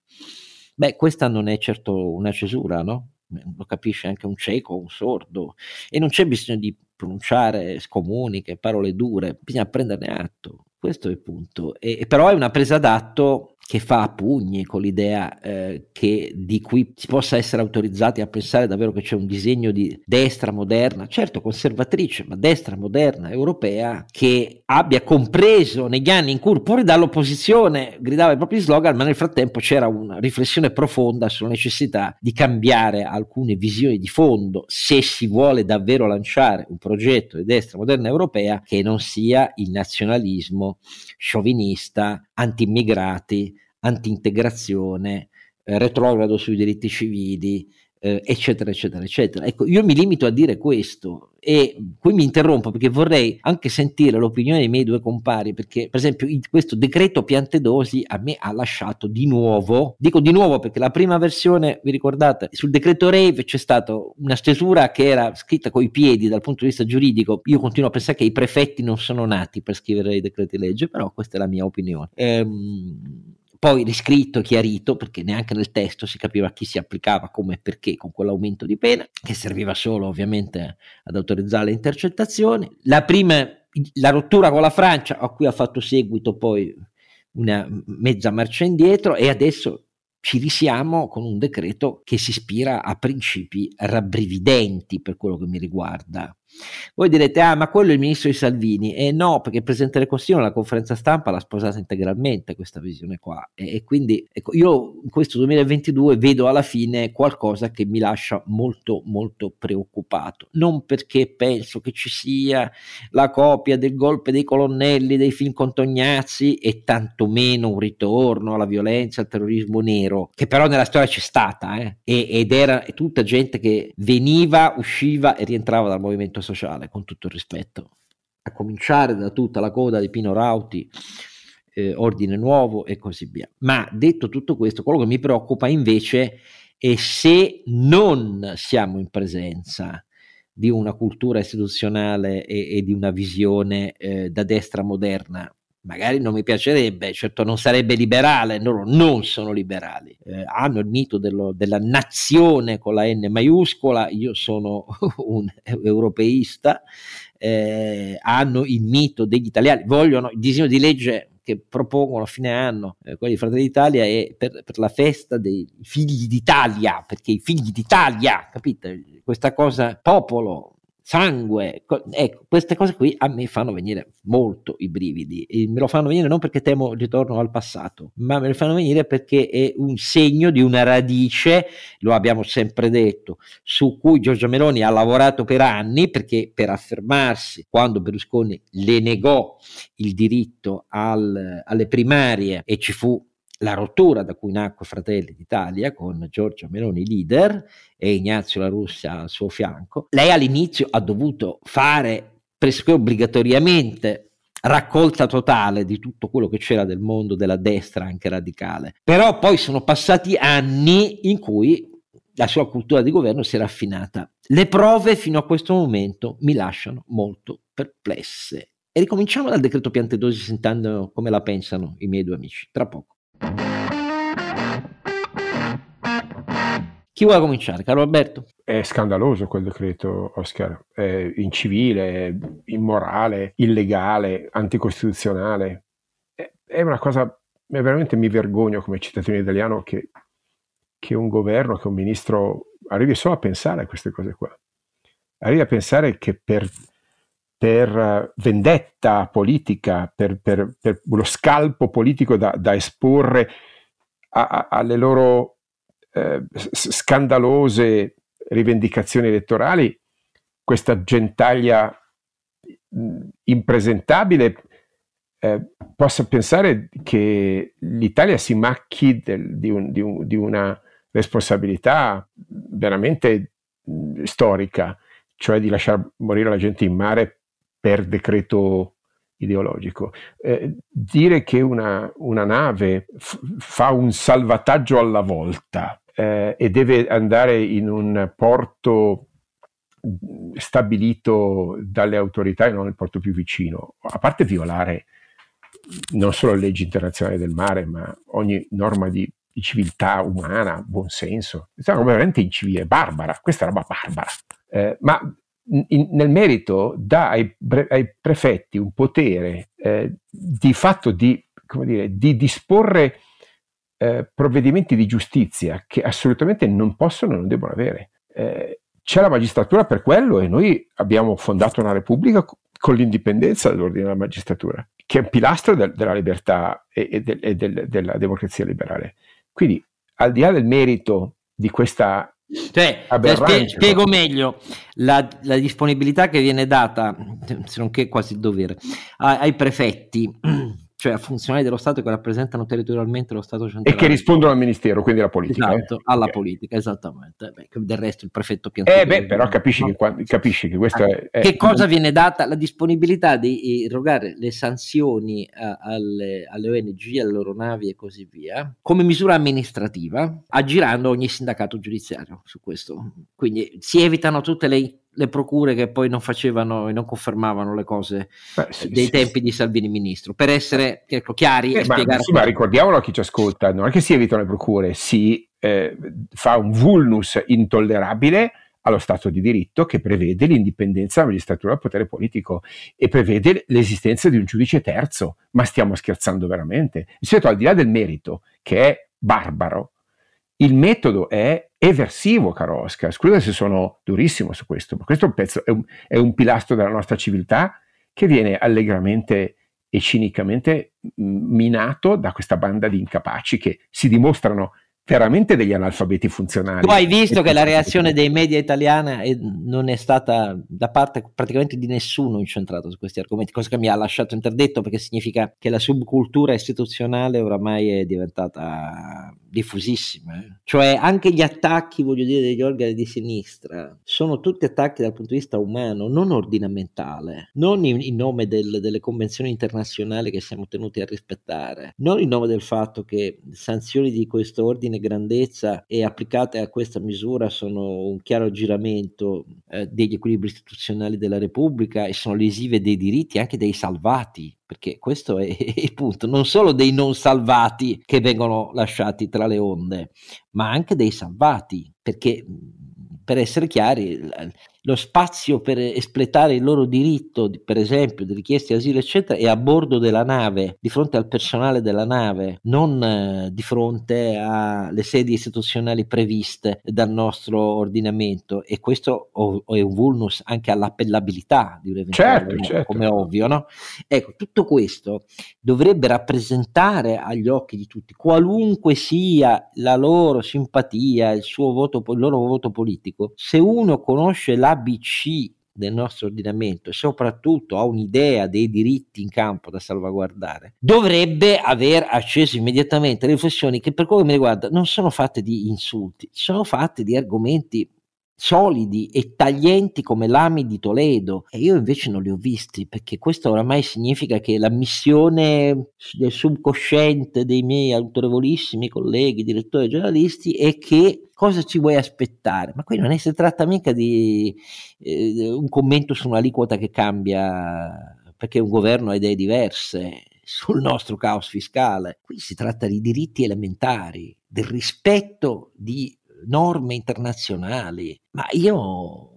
Beh, questa non è certo una cesura, no? Lo capisce anche un cieco, un sordo, e non c'è bisogno di pronunciare scomuniche, parole dure, bisogna prenderne atto. Questo è il punto. E, però è una presa d'atto che fa a pugni con l'idea eh, che di cui si possa essere autorizzati a pensare davvero che c'è un disegno di destra moderna, certo conservatrice, ma destra moderna europea, che abbia compreso negli anni in cui pure dall'opposizione gridava i propri slogan, ma nel frattempo c'era una riflessione profonda sulla necessità di cambiare alcune visioni di fondo se si vuole davvero lanciare un progetto di destra moderna europea che non sia il nazionalismo sciovinista, anti-immigrati, anti-integrazione, eh, retrogrado sui diritti civili, eh, eccetera, eccetera, eccetera. Ecco, io mi limito a dire questo e qui mi interrompo perché vorrei anche sentire l'opinione dei miei due compari, perché per esempio questo decreto piantedosi a me ha lasciato di nuovo, dico di nuovo perché la prima versione, vi ricordate, sul decreto Rave c'è stata una stesura che era scritta coi piedi dal punto di vista giuridico, io continuo a pensare che i prefetti non sono nati per scrivere i decreti legge, però questa è la mia opinione. Ehm, poi riscritto e chiarito perché neanche nel testo si capiva chi si applicava, come e perché con quell'aumento di pena, che serviva solo ovviamente ad autorizzare le intercettazioni. La prima, la rottura con la Francia, a cui ha fatto seguito poi una mezza marcia indietro e adesso ci risiamo con un decreto che si ispira a principi rabbrividenti per quello che mi riguarda. Voi direte, ah, ma quello è il ministro di Salvini. E eh no, perché il Presidente del Consiglio nella conferenza stampa l'ha sposata integralmente questa visione qua. E, e quindi ecco, io in questo 2022 vedo alla fine qualcosa che mi lascia molto, molto preoccupato. Non perché penso che ci sia la copia del golpe dei colonnelli dei film con Tognazzi e tantomeno un ritorno alla violenza, al terrorismo nero, che però nella storia c'è stata, eh? ed era tutta gente che veniva, usciva e rientrava dal movimento sociale, con tutto il rispetto, a cominciare da tutta la coda di Pino Rauti, eh, Ordine Nuovo e così via. Ma detto tutto questo, quello che mi preoccupa invece è se non siamo in presenza di una cultura istituzionale e, e di una visione eh, da destra moderna magari non mi piacerebbe, certo non sarebbe liberale, loro non sono liberali, eh, hanno il mito dello, della nazione con la N maiuscola, io sono un europeista, eh, hanno il mito degli italiani, vogliono il disegno di legge che propongono a fine anno eh, quelli di Fratelli d'Italia è per, per, la festa dei figli d'Italia, perché i figli d'Italia, capite? Questa cosa, popolo, sangue, ecco, queste cose qui a me fanno venire molto i brividi. E me lo fanno venire non perché temo il ritorno al passato, ma me lo fanno venire perché è un segno di una radice, lo abbiamo sempre detto, su cui Giorgia Meloni ha lavorato per anni perché per affermarsi quando Berlusconi le negò il diritto al, alle primarie e ci fu la rottura da cui nacque Fratelli d'Italia con Giorgio Meloni leader e Ignazio La Russia al suo fianco, lei all'inizio ha dovuto fare presque obbligatoriamente raccolta totale di tutto quello che c'era del mondo della destra anche radicale. Però poi sono passati anni in cui la sua cultura di governo si è raffinata. Le prove fino a questo momento mi lasciano molto perplesse. E ricominciamo dal decreto Piantedosi sentendo come la pensano i miei due amici. Tra poco. Chi vuole cominciare, caro Alberto? È scandaloso quel decreto, Oscar. È incivile, immorale, illegale, anticostituzionale. È una cosa, veramente mi vergogno come cittadino italiano che, che un governo, che un ministro arrivi solo a pensare a queste cose qua. Arrivi a pensare che per per eh, vendetta politica, per, per, per lo scalpo politico da, da esporre a, a, alle loro eh, scandalose rivendicazioni elettorali, questa gentaglia impresentabile eh, possa pensare che l'Italia si macchi del, di, un, di, un, di, una responsabilità veramente storica, cioè di lasciare morire la gente in mare per decreto ideologico. Eh, dire che una, una nave f- fa un salvataggio alla volta eh, e deve andare in un porto stabilito dalle autorità e non il porto più vicino, a parte violare non solo le leggi internazionali del mare, ma ogni norma di, di civiltà umana, buonsenso, è veramente incivile, barbara, questa roba barbara. Eh, ma in, nel merito dà ai, ai, prefetti un potere eh, di fatto di, dire, di disporre eh, provvedimenti di giustizia che assolutamente non possono e non devono avere. Eh, c'è la magistratura per quello e noi abbiamo fondato una repubblica con l'indipendenza dell'ordine della magistratura, che è un pilastro del, della libertà e, e, del, e del, della democrazia liberale. Quindi, al di là del merito di questa cioè, spie- spiego meglio la, la, disponibilità che viene data, se non che quasi il dovere, ai, ai prefetti cioè a funzionari dello Stato che rappresentano territorialmente lo Stato centrale. E che rispondono al Ministero, quindi alla politica. Esatto, eh? alla okay. politica, esattamente. Beh, del resto il prefetto Piantini. Eh beh, però capisci, no? che, capisci che questo ah, è, Che cosa viene data? La disponibilità di erogare le sanzioni a, alle, alle ONG, alle loro navi e così via, come misura amministrativa, aggirando ogni sindacato giudiziario su questo. Quindi si evitano tutte le le procure che poi non facevano e non confermavano le cose Beh, sì, dei sì, tempi sì. di Salvini ministro. Per essere ecco, chiari eh, e ma, spiegare ma ricordiamolo a chi ci ascolta non è che si evitano le procure si eh, fa un vulnus intollerabile allo Stato di diritto che prevede l'indipendenza della magistratura del potere politico e prevede l'esistenza di un giudice terzo. Ma stiamo scherzando veramente? Rispetto al di là del merito che è barbaro il metodo è eversivo, caro Oscar. Scusa se sono durissimo su questo, ma questo è un, pezzo, è un, è un pilastro della nostra civiltà che viene allegramente e cinicamente minato da questa banda di incapaci che si dimostrano veramente degli analfabeti funzionali. Tu hai visto che la reazione dei media italiana è, non è stata da parte praticamente di nessuno incentrato su questi argomenti, cosa che mi ha lasciato interdetto perché significa che la subcultura istituzionale oramai è diventata diffusissima. Eh? Cioè anche gli attacchi, voglio dire, degli organi di sinistra sono tutti attacchi dal punto di vista umano, non ordinamentale, non in, in nome del, delle convenzioni internazionali che siamo tenuti a rispettare, non in nome del fatto che sanzioni di questo ordine e grandezza e applicate a questa misura sono un chiaro giramento eh, degli equilibri istituzionali della Repubblica e sono lesive dei diritti anche dei salvati perché questo è il punto, non solo dei non salvati che vengono lasciati tra le onde, ma anche dei salvati, perché per essere chiari, lo spazio per espletare il loro diritto, per esempio, di richieste di asilo, eccetera, è a bordo della nave, di fronte al personale della nave, non eh, di fronte alle sedi istituzionali previste dal nostro ordinamento. E questo o, o è un vulnus anche all'appellabilità di un eventuale, certo, certo. come ovvio, no? Ecco, tutto questo dovrebbe rappresentare agli occhi di tutti, qualunque sia la loro simpatia, il, suo voto, il loro voto politico, se uno conosce la l'ABC del nostro ordinamento e soprattutto ha un'idea dei diritti in campo da salvaguardare, dovrebbe aver acceso immediatamente riflessioni che per quello che mi riguarda non sono fatte di insulti, sono fatte di argomenti solidi e taglienti come lami di Toledo. E io invece non li ho visti perché questo oramai significa che la missione del subconsciente dei miei autorevolissimi colleghi direttori giornalisti è che cosa ci vuoi aspettare? Ma qui non è, si tratta mica di eh, un commento su un'aliquota che cambia perché un governo ha idee diverse sul nostro caos fiscale. Qui si tratta di diritti elementari del rispetto di norme internazionali, ma io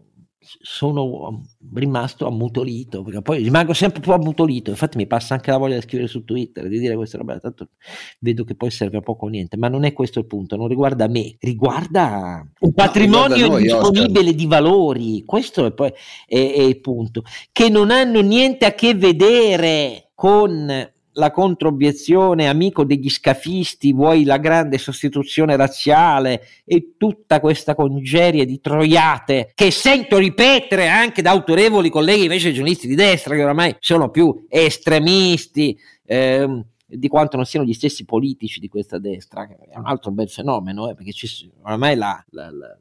sono rimasto ammutolito, perché poi rimango sempre più ammutolito, infatti mi passa anche la voglia di scrivere su Twitter, di dire questa roba, tanto vedo che poi serve a poco o niente, ma non è questo il punto, non riguarda me, riguarda un patrimonio noi, disponibile Oscar. di valori, questo è, poi, è, è il punto, che non hanno niente a che vedere con la controobiezione, amico degli scafisti, vuoi la grande sostituzione razziale e tutta questa congerie di troiate che sento ripetere anche da autorevoli colleghi invece giornalisti di destra che oramai sono più estremisti. Ehm, di quanto non siano gli stessi politici di questa destra, che è un altro bel fenomeno, eh, perché ci, oramai la, la, la,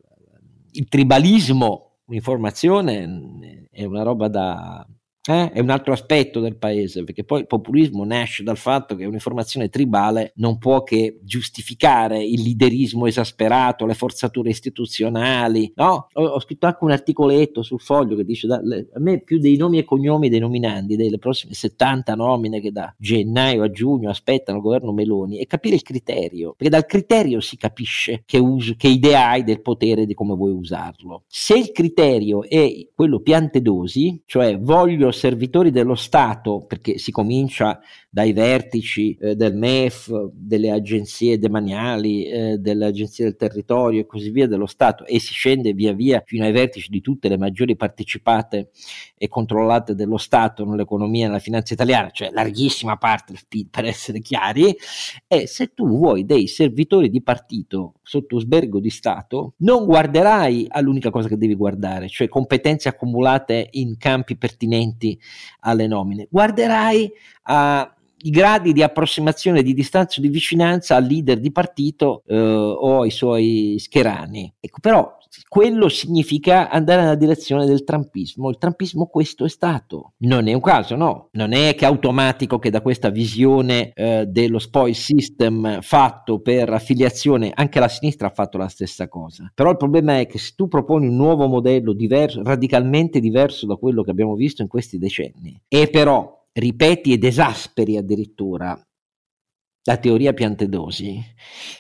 il tribalismo, l'informazione è una roba da, eh? È un altro aspetto del paese, perché poi il populismo nasce dal fatto che un'informazione tribale non può che giustificare il liderismo esasperato, le forzature istituzionali. No? Ho, ho scritto anche un articoletto sul foglio che dice: da, le, a me più dei nomi e cognomi dei nominandi, delle prossime 70 nomine che da gennaio a giugno aspettano il governo Meloni, e capire il criterio, perché dal criterio si capisce che, uso, che idea hai del potere e di come vuoi usarlo. Se il criterio è quello piantedosi, cioè voglio servitori dello Stato, perché si comincia dai vertici eh, del MEF, delle agenzie demaniali, eh, delle agenzie del territorio e così via dello Stato e si scende via via fino ai vertici di tutte le maggiori partecipate e controllate dello Stato nell'economia e nella finanza italiana, cioè larghissima parte del PIL per essere chiari, e se tu vuoi dei servitori di partito sotto sbergo di Stato, non guarderai all'unica cosa che devi guardare, cioè competenze accumulate in campi pertinenti alle nomine, guarderai a i gradi di approssimazione, di distanza di vicinanza al leader di partito eh, o ai suoi scherani. Ecco, però quello significa andare nella direzione del trampismo. Il trampismo questo è stato. Non è un caso, no. Non è che automatico che da questa visione eh, dello spoil system fatto per affiliazione, anche la sinistra ha fatto la stessa cosa. Però il problema è che se tu proponi un nuovo modello diverso, radicalmente diverso da quello che abbiamo visto in questi decenni, e però ripeti ed esasperi addirittura la teoria Piantedosi,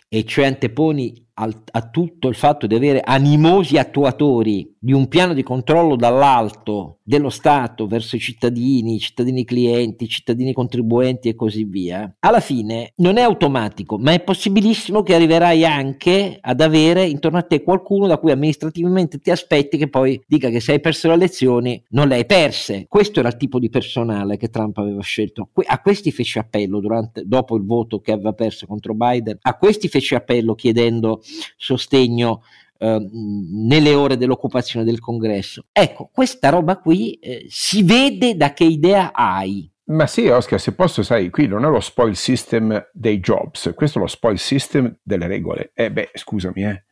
e cioè anteponi al, a tutto il fatto di avere animosi attuatori di un piano di controllo dall'alto dello Stato verso i cittadini, cittadini clienti, cittadini contribuenti e così via, alla fine non è automatico, ma è possibilissimo che arriverai anche ad avere intorno a te qualcuno da cui amministrativamente ti aspetti che poi dica che se hai perso le elezioni non le hai perse. Questo era il tipo di personale che Trump aveva scelto. A questi fece appello durante, dopo il voto che aveva perso contro Biden, a questi fece appello chiedendo sostegno eh, nelle ore dell'occupazione del congresso. Ecco, questa roba qui eh, si vede da che idea hai. Ma sì, Oscar, se posso, sai, qui non è lo spoil system dei jobs, questo è lo spoil system delle regole. Eh beh, scusami, eh.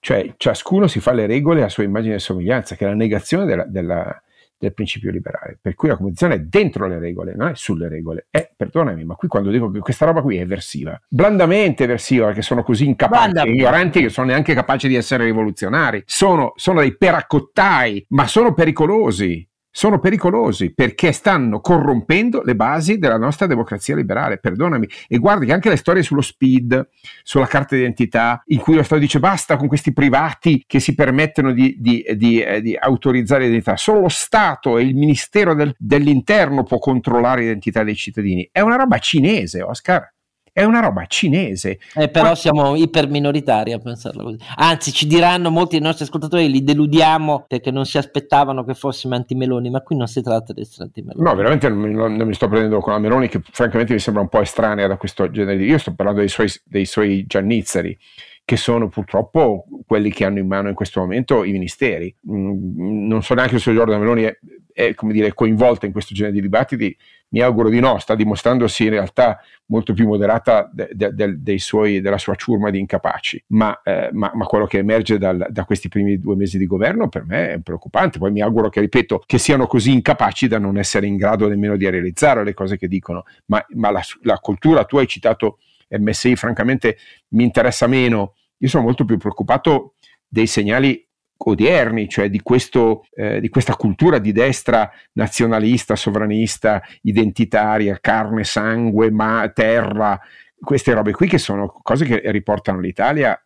Cioè, ciascuno si fa le regole a sua immagine e somiglianza, che è la negazione della, della del principio liberale, per cui la competizione è dentro le regole, non è sulle regole. Eh, perdonami, ma qui quando dico che questa roba qui è eversiva, blandamente eversiva, perché sono così incapaci, Blanda. ignoranti che sono neanche capaci di essere rivoluzionari, sono, sono dei peracottai, ma sono pericolosi sono pericolosi perché stanno corrompendo le basi della nostra democrazia liberale, perdonami. E guardi che anche le storie sullo speed, sulla carta d'identità, in cui lo Stato dice basta con questi privati che si permettono di, di, di, eh, di autorizzare l'identità, solo lo Stato e il Ministero del, dell'Interno può controllare l'identità dei cittadini. È una roba cinese, Oscar è una roba cinese. Eh, però Ma... siamo iperminoritari a pensarla così. Anzi, ci diranno molti dei nostri ascoltatori, li deludiamo perché non si aspettavano che fossimo anti-Meloni, ma qui non si tratta di essere anti-Meloni. No, veramente non, non, non, mi sto prendendo con la Meloni, che francamente mi sembra un po' estranea da questo genere di... Io sto parlando dei suoi, dei suoi giannizzeri che sono purtroppo quelli che hanno in mano in questo momento i ministeri. Mm, non so neanche se Giorgio Meloni è, è come dire, coinvolta in questo genere di dibattiti, mi auguro di no, sta dimostrandosi in realtà molto più moderata de, de, de, suoi, della sua ciurma di incapaci, ma, eh, ma, ma quello che emerge dal, da questi primi due mesi di governo per me è preoccupante, poi mi auguro che, ripeto, che siano così incapaci da non essere in grado nemmeno di realizzare le cose che dicono, ma, ma la, la cultura, tu hai citato MSI, francamente mi interessa meno, io sono molto più preoccupato dei segnali odierni, cioè di, questo, eh, di questa cultura di destra nazionalista, sovranista, identitaria, carne, sangue, ma, terra, queste robe qui che sono cose che riportano l'Italia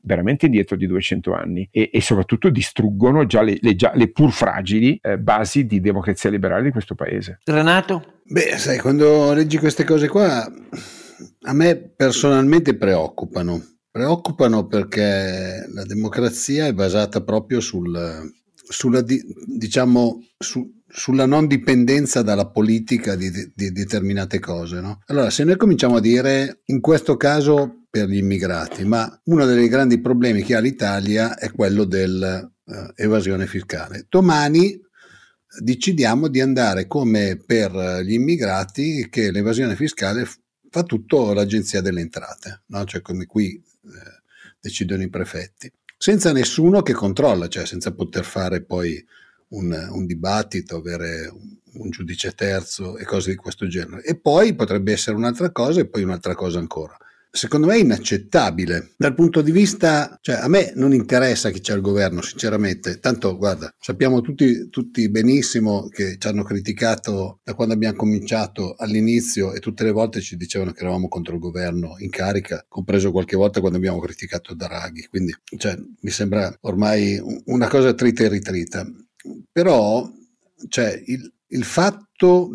veramente indietro di 200 anni e, e soprattutto distruggono già le, le, già, le pur fragili eh, basi di democrazia liberale di questo paese. Renato? Beh, sai, quando leggi queste cose qua a me personalmente preoccupano Preoccupano perché la democrazia è basata proprio sul, sulla, diciamo, su, sulla non dipendenza dalla politica di, di, determinate cose. No? Allora, se noi cominciamo a dire, in questo caso per gli immigrati, ma uno dei grandi problemi che ha l'Italia è quello dell'evasione uh, fiscale. Domani decidiamo di andare come per gli immigrati che l'evasione fiscale fa tutto l'agenzia delle entrate, no? cioè come qui eh, decidono i prefetti, senza nessuno che controlla, cioè senza poter fare poi un, un dibattito, avere un, un giudice terzo e cose di questo genere. E poi potrebbe essere un'altra cosa e poi un'altra cosa ancora secondo me inaccettabile. Dal punto di vista, cioè a me non interessa chi c'è al governo, sinceramente, tanto guarda, sappiamo tutti, tutti benissimo che ci hanno criticato da quando abbiamo cominciato all'inizio e tutte le volte ci dicevano che eravamo contro il governo in carica, compreso qualche volta quando abbiamo criticato Draghi, quindi cioè, mi sembra ormai una cosa trita e ritrita, però cioè, il, il fatto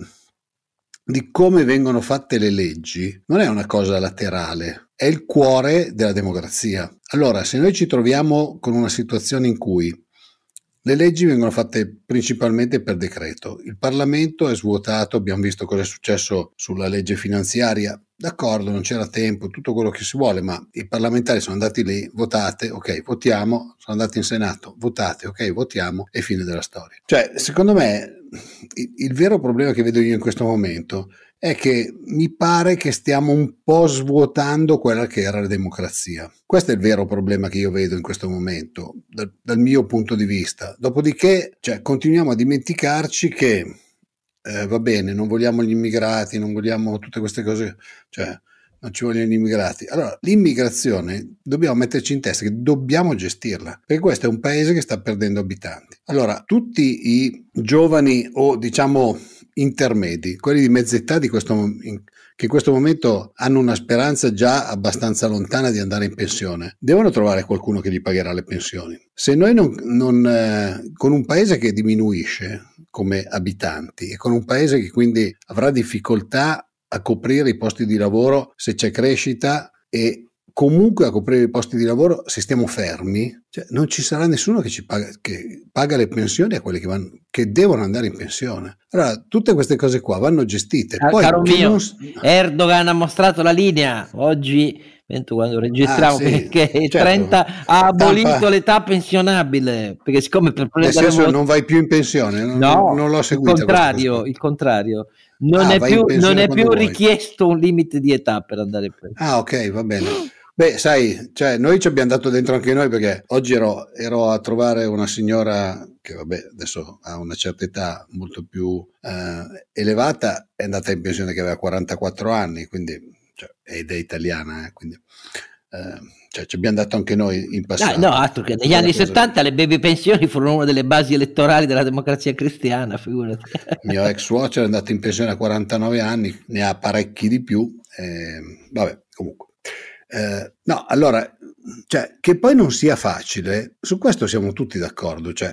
di come vengono fatte le leggi non è una cosa laterale, è il cuore della democrazia. Allora, se noi ci troviamo con una situazione in cui le leggi vengono fatte principalmente per decreto, il Parlamento è svuotato, abbiamo visto cosa è successo sulla legge finanziaria, d'accordo, non c'era tempo, tutto quello che si vuole, ma i parlamentari sono andati lì, votate, ok, votiamo, sono andati in Senato, votate, ok, votiamo e fine della storia. Cioè, secondo me il, il vero problema che vedo io in questo momento è che mi pare che stiamo un po' svuotando quella che era la democrazia. Questo è il vero problema che io vedo in questo momento, dal, dal mio punto di vista. Dopodiché, cioè, continuiamo a dimenticarci che eh, va bene, non vogliamo gli immigrati, non vogliamo tutte queste cose, cioè non ci vogliono gli immigrati. Allora, l'immigrazione dobbiamo metterci in testa che dobbiamo gestirla, perché questo è un paese che sta perdendo abitanti. Allora, tutti i giovani o diciamo intermedi, quelli di mezza età di questo, in, che in questo momento hanno una speranza già abbastanza lontana di andare in pensione, devono trovare qualcuno che gli pagherà le pensioni. Se noi non, non eh, con un paese che diminuisce come abitanti e con un paese che quindi avrà difficoltà a coprire i posti di lavoro se c'è crescita e comunque a coprire i posti di lavoro se stiamo fermi, cioè non ci sarà nessuno che, ci paga, che paga le pensioni a quelli che, vanno, che, devono andare in pensione. Allora, tutte queste cose qua vanno gestite. Ah, Poi, caro mio, non... Erdogan ha mostrato la linea oggi. Quando registriamo ah, sì, che il certo. 30 ha abolito Tampa. l'età pensionabile perché siccome per nel senso non vai più in pensione non, no, non l'ho seguito il contrario, il contrario non ah, è più, non è più richiesto un limite di età per andare in pensione ah ok va bene Beh, sai, cioè, noi ci abbiamo dato dentro anche noi perché oggi ero, ero, a trovare una signora che, vabbè, adesso ha una certa età molto più eh, elevata, è andata in pensione che aveva 44 anni, quindi, cioè, ed è italiana, eh, quindi eh, cioè, ci abbiamo dato anche noi in passato. No, no altro che negli anni cosa... 70 le baby pensioni furono una delle basi elettorali della democrazia cristiana, figurati. Mio ex suocero è andato in pensione a 49 anni, ne ha parecchi di più, eh, vabbè, comunque. Eh, no, allora, cioè, che poi non sia facile, su questo siamo tutti d'accordo, cioè,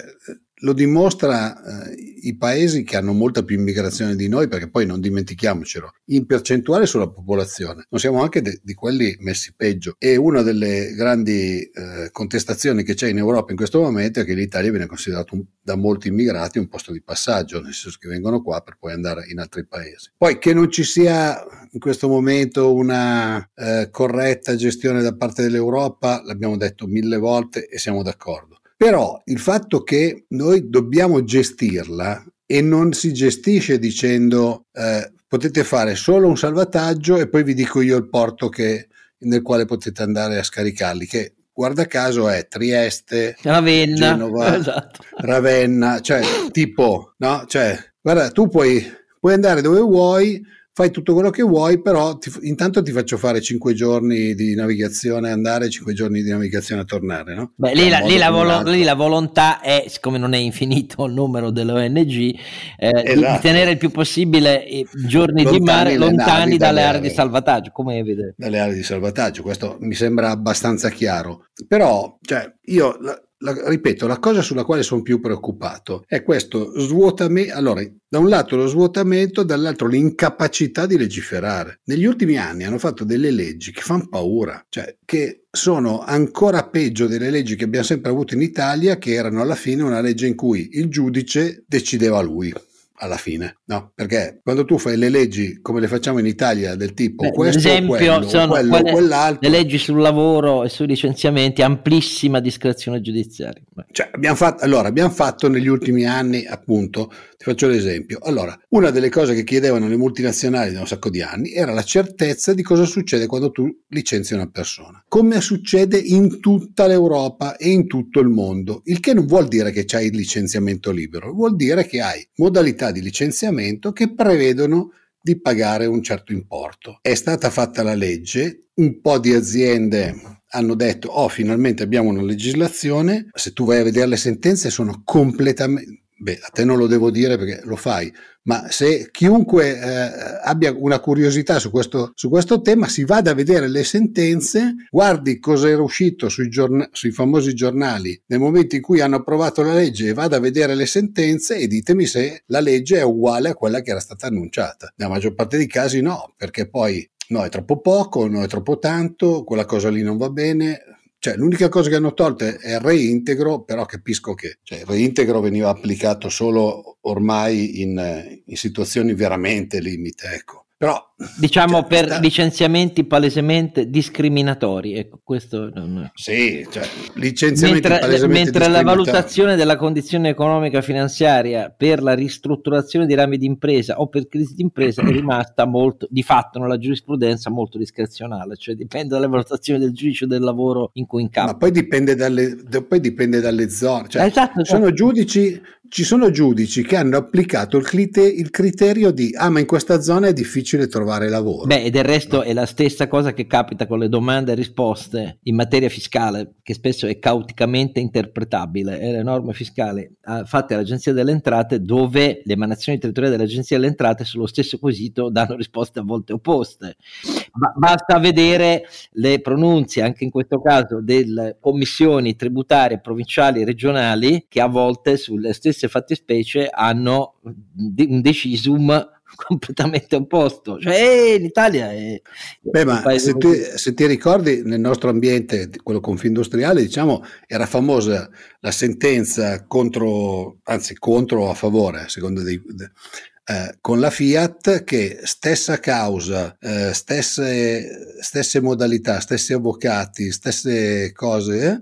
lo dimostra eh, i paesi che hanno molta più immigrazione di noi, perché poi non dimentichiamocelo, in percentuale sulla popolazione, non siamo anche de- di quelli messi peggio. E una delle grandi eh, contestazioni che c'è in Europa in questo momento è che l'Italia viene considerato un, da molti immigrati un posto di passaggio, nel senso che vengono qua per poi andare in altri paesi. Poi che non ci sia in questo momento una eh, corretta gestione da parte dell'Europa, l'abbiamo detto mille volte e siamo d'accordo però il fatto che noi dobbiamo gestirla e non si gestisce dicendo eh, potete fare solo un salvataggio e poi vi dico io il porto che, nel quale potete andare a scaricarli, che guarda caso è Trieste, Ravenna, Genova, esatto. Ravenna, cioè tipo, no? Cioè, guarda, tu puoi, puoi andare dove vuoi, fai tutto quello che vuoi, però ti, intanto ti faccio fare 5 giorni di navigazione andare, 5 giorni di navigazione a tornare. No? Beh, lì, la, lì, la volo- lì, la, volontà è, siccome non è infinito il numero delle ONG, eh, esatto. di tenere il più possibile i giorni lontani di mare lontani dalle, aree di salvataggio, come vedete. Dalle aree di salvataggio, questo mi sembra abbastanza chiaro. Però, cioè, io la, ripeto, la cosa sulla quale sono più preoccupato è questo svuotamento. Allora, da un lato lo svuotamento, dall'altro l'incapacità di legiferare. Negli ultimi anni hanno fatto delle leggi che fanno paura, cioè che sono ancora peggio delle leggi che abbiamo sempre avuto in Italia, che erano alla fine una legge in cui il giudice decideva lui alla fine, no? Perché quando tu fai le leggi come le facciamo in Italia, del tipo Beh, questo esempio, quello, sono quello, quelle, quell'altro. Le leggi sul lavoro e sui licenziamenti, amplissima discrezione giudiziaria. Cioè, abbiamo fatto, allora, abbiamo fatto negli ultimi anni, appunto, ti faccio l'esempio. Allora, una delle cose che chiedevano le multinazionali da un sacco di anni era la certezza di cosa succede quando tu licenzi una persona. Come succede in tutta l'Europa e in tutto il mondo. Il che non vuol dire che c'hai il licenziamento libero, vuol dire che hai modalità di licenziamento che prevedono di pagare un certo importo. È stata fatta la legge, un po' di aziende hanno detto oh finalmente abbiamo una legislazione, se tu vai a vedere le sentenze sono completamente Beh, a te non lo devo dire perché lo fai, ma se chiunque eh, abbia una curiosità su questo, su questo, tema si vada a vedere le sentenze, guardi cosa era uscito sui, giorn- sui, famosi giornali nel momento in cui hanno approvato la legge e vada a vedere le sentenze e ditemi se la legge è uguale a quella che era stata annunciata. Nella maggior parte dei casi no, perché poi no è troppo poco, no è troppo tanto, quella cosa lì non va bene, cioè, l'unica cosa che hanno tolto è il reintegro, però capisco che cioè, il reintegro veniva applicato solo ormai in, in situazioni veramente limite. Ecco. Però, diciamo cioè, per licenziamenti palesemente discriminatori, ecco, questo non... Sì, cioè, licenziamenti mentre, mentre la valutazione della condizione economica finanziaria per la ristrutturazione di rami di impresa o per crisi di impresa è rimasta molto, di fatto nella giurisprudenza molto discrezionale, cioè dipende dalle valutazioni del giudice del lavoro in cui incappa. Ma poi dipende dalle, poi dipende dalle zone, cioè, esatto, esatto. sono giudici ci sono giudici che hanno applicato il, criterio di ah ma in questa zona è difficile trovare lavoro. Beh, e del resto no. è la stessa cosa che capita con le domande e risposte in materia fiscale, che spesso è cauticamente interpretabile. È le norme fiscali ah, fatte all'Agenzia delle Entrate dove le emanazioni territoriali dell'Agenzia delle Entrate sullo stesso quesito danno risposte a volte opposte. Ma basta vedere le pronunce, anche in questo caso, delle commissioni tributarie provinciali e regionali che a volte sulle stesse stesse fattispecie hanno un decisum completamente opposto. Cioè, eh, l'Italia è. Beh, ma se ti, se ti, ricordi, nel nostro ambiente, quello confindustriale, diciamo, era famosa la sentenza contro, anzi, contro o a favore, secondo dei. Eh, con la Fiat che stessa causa, eh, stesse, stesse modalità, stessi avvocati, stesse cose, eh,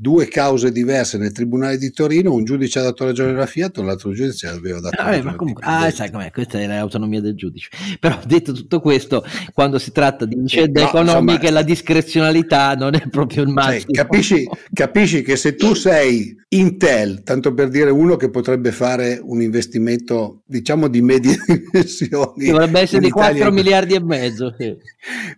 due cause diverse nel Tribunale di Torino, un giudice ha dato ragione alla Fiat, un altro giudice aveva dato ah, ragione comunque, Ah, sai com'è, questa è l'autonomia del giudice. Però detto tutto questo, quando si tratta di vicende no, economiche insomma, la discrezionalità non è proprio il cioè, massimo. Cioè, capisci, capisci, che se tu sei Intel, tanto per dire uno che potrebbe fare un investimento diciamo di medie dimensioni. Dovrebbe essere di Italia, 4 miliardi e mezzo. Sì.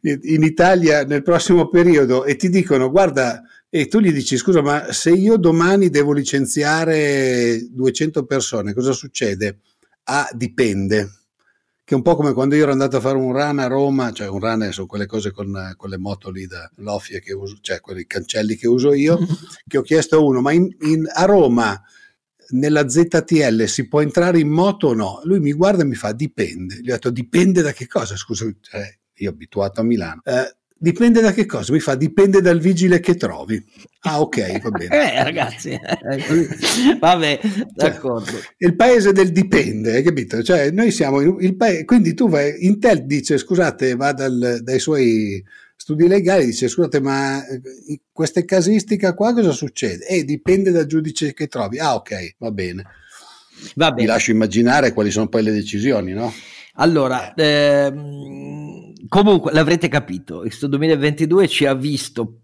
In Italia nel prossimo periodo e ti dicono guarda e tu gli dici scusa ma se io domani devo licenziare 200 persone cosa succede? Ah dipende che è un po' come quando io ero andato a fare un run a Roma cioè un run sono quelle cose con, con le moto lì da Lofia che uso cioè quei cancelli che uso io che ho chiesto a uno ma in, in, a Roma nella ZTL si può entrare in moto o no? Lui mi guarda e mi fa dipende. Gli ho detto dipende da che cosa? Scusa, cioè, io abituato a Milano. Eh, Dipende da che cosa? Mi fa dipende dal vigile che trovi. Ah, ok, va bene. eh, ragazzi, vabbè, cioè, d'accordo. Cioè, il paese del dipende, hai capito? Cioè, noi siamo il paese, quindi tu vai, Intel dice, scusate, va dal, dai suoi studi legali, dice, scusate, ma eh, questa casistica qua cosa succede? Eh, dipende dal giudice che trovi. Ah, ok, va bene. Va bene. Vi lascio immaginare quali sono poi le decisioni, no? Allora, ehm, comunque l'avrete capito, questo 2022 ci ha visto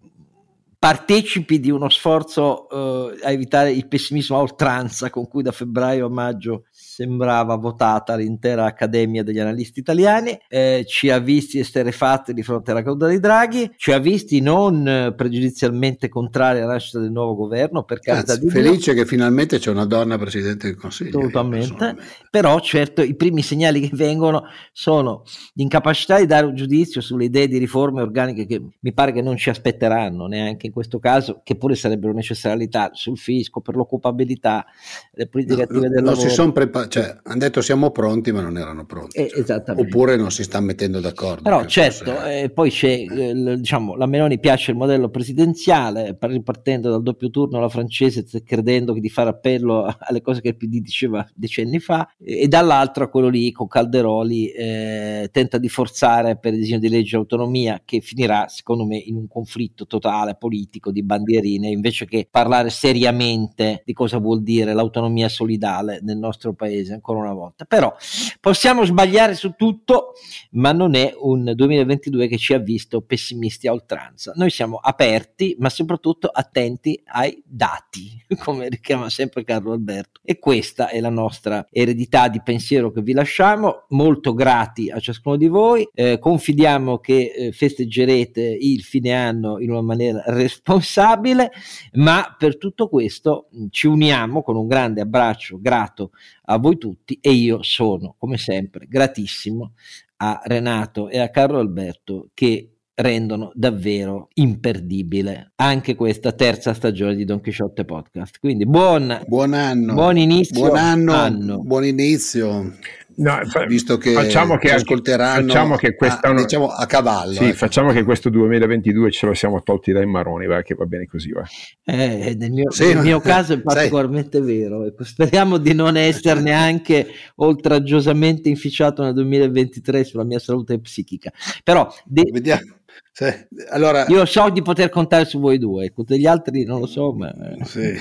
partecipi di uno sforzo eh, a evitare il pessimismo a oltranza con cui da febbraio a maggio sembrava votata l'intera Accademia degli analisti italiani, eh, ci ha visti esterefatti di fronte alla caduta di Draghi, ci ha visti non pregiudizialmente contrari alla nascita del nuovo governo, per carità di felice Dio. che finalmente c'è una donna Presidente del Consiglio. Assolutamente, però certo i primi segnali che vengono sono l'incapacità di dare un giudizio sulle idee di riforme organiche che mi pare che non ci aspetteranno neanche anche in questo caso, che pure sarebbero necessarialità sul fisco, per l'occupabilità, le politiche no, attive no, del non lavoro. Si sono prepa- cioè, hanno detto siamo pronti, ma non erano pronti. Eh, cioè. Oppure non si sta mettendo d'accordo. Però certo, forse... eh, poi c'è, eh, diciamo, la Meloni piace il modello presidenziale, ripartendo dal doppio turno alla francese, credendo di fare appello alle cose che il PD diceva decenni fa, e dall'altro quello lì con Calderoli eh, tenta di forzare per il disegno di legge autonomia che finirà secondo me in un conflitto totale politico di bandierine invece che parlare seriamente di cosa vuol dire l'autonomia solidale nel nostro paese ancora una volta. Però possiamo sbagliare su tutto, ma non è un 2022 che ci ha visto pessimisti a oltranza. Noi siamo aperti, ma soprattutto attenti ai dati, come richiama sempre Carlo Alberto. E questa è la nostra eredità di pensiero che vi lasciamo, molto grati a ciascuno di voi, eh, confidiamo che eh, festeggerete il fine anno in una maniera responsabile, ma per tutto questo ci uniamo con un grande abbraccio grato a voi tutti e io sono come sempre gratissimo a Renato e a Carlo Alberto che rendono davvero imperdibile anche questa terza stagione di Don Quixote Podcast. Quindi buon, buon anno, buon inizio, buon anno, anno. buon inizio. No, visto che facciamo che ascolteranno facciamo che a, diciamo a cavallo sì, ecco. facciamo che questo 2022 ce lo siamo tolti dai maroni va, che va bene così va. Eh, nel mio, sì, nel mio caso è particolarmente sì. vero ecco, speriamo di non essere neanche oltraggiosamente inficiato nel 2023 sulla mia salute psichica però de- vediamo sì. Allora, io so di poter contare su voi due, con gli altri non lo so, ma... Sì.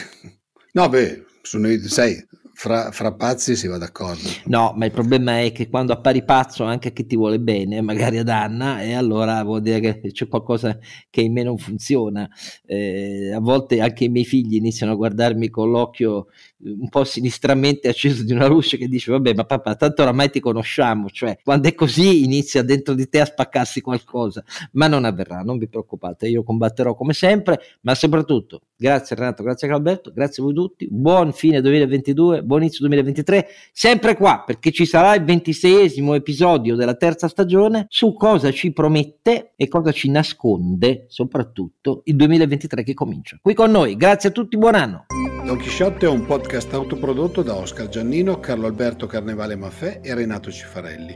No, beh, su noi, sai, fra, fra, pazzi si va d'accordo. No, ma il problema è che quando appari pazzo anche a chi ti vuole bene, magari ad Anna, e allora vuol dire che c'è qualcosa che in me non funziona. Eh, a volte anche i miei figli iniziano a guardarmi con l'occhio un po' sinistramente acceso di una luce che dice vabbè ma papà tanto oramai ti conosciamo cioè quando è così inizia dentro di te a spaccarsi qualcosa. Ma non avverrà non vi preoccupate io combatterò come sempre ma soprattutto grazie Renato grazie Calberto grazie a voi tutti buon fine 2022 buon inizio 2023 sempre qua perché ci sarà il ventiseiesimo episodio della terza stagione su cosa ci promette e cosa ci nasconde soprattutto il 2023 che comincia. Qui con noi grazie a tutti buon anno Don Chisciotte è un podcast autoprodotto da Oscar Giannino, Carlo Alberto Carnevale Maffè e Renato Cifarelli,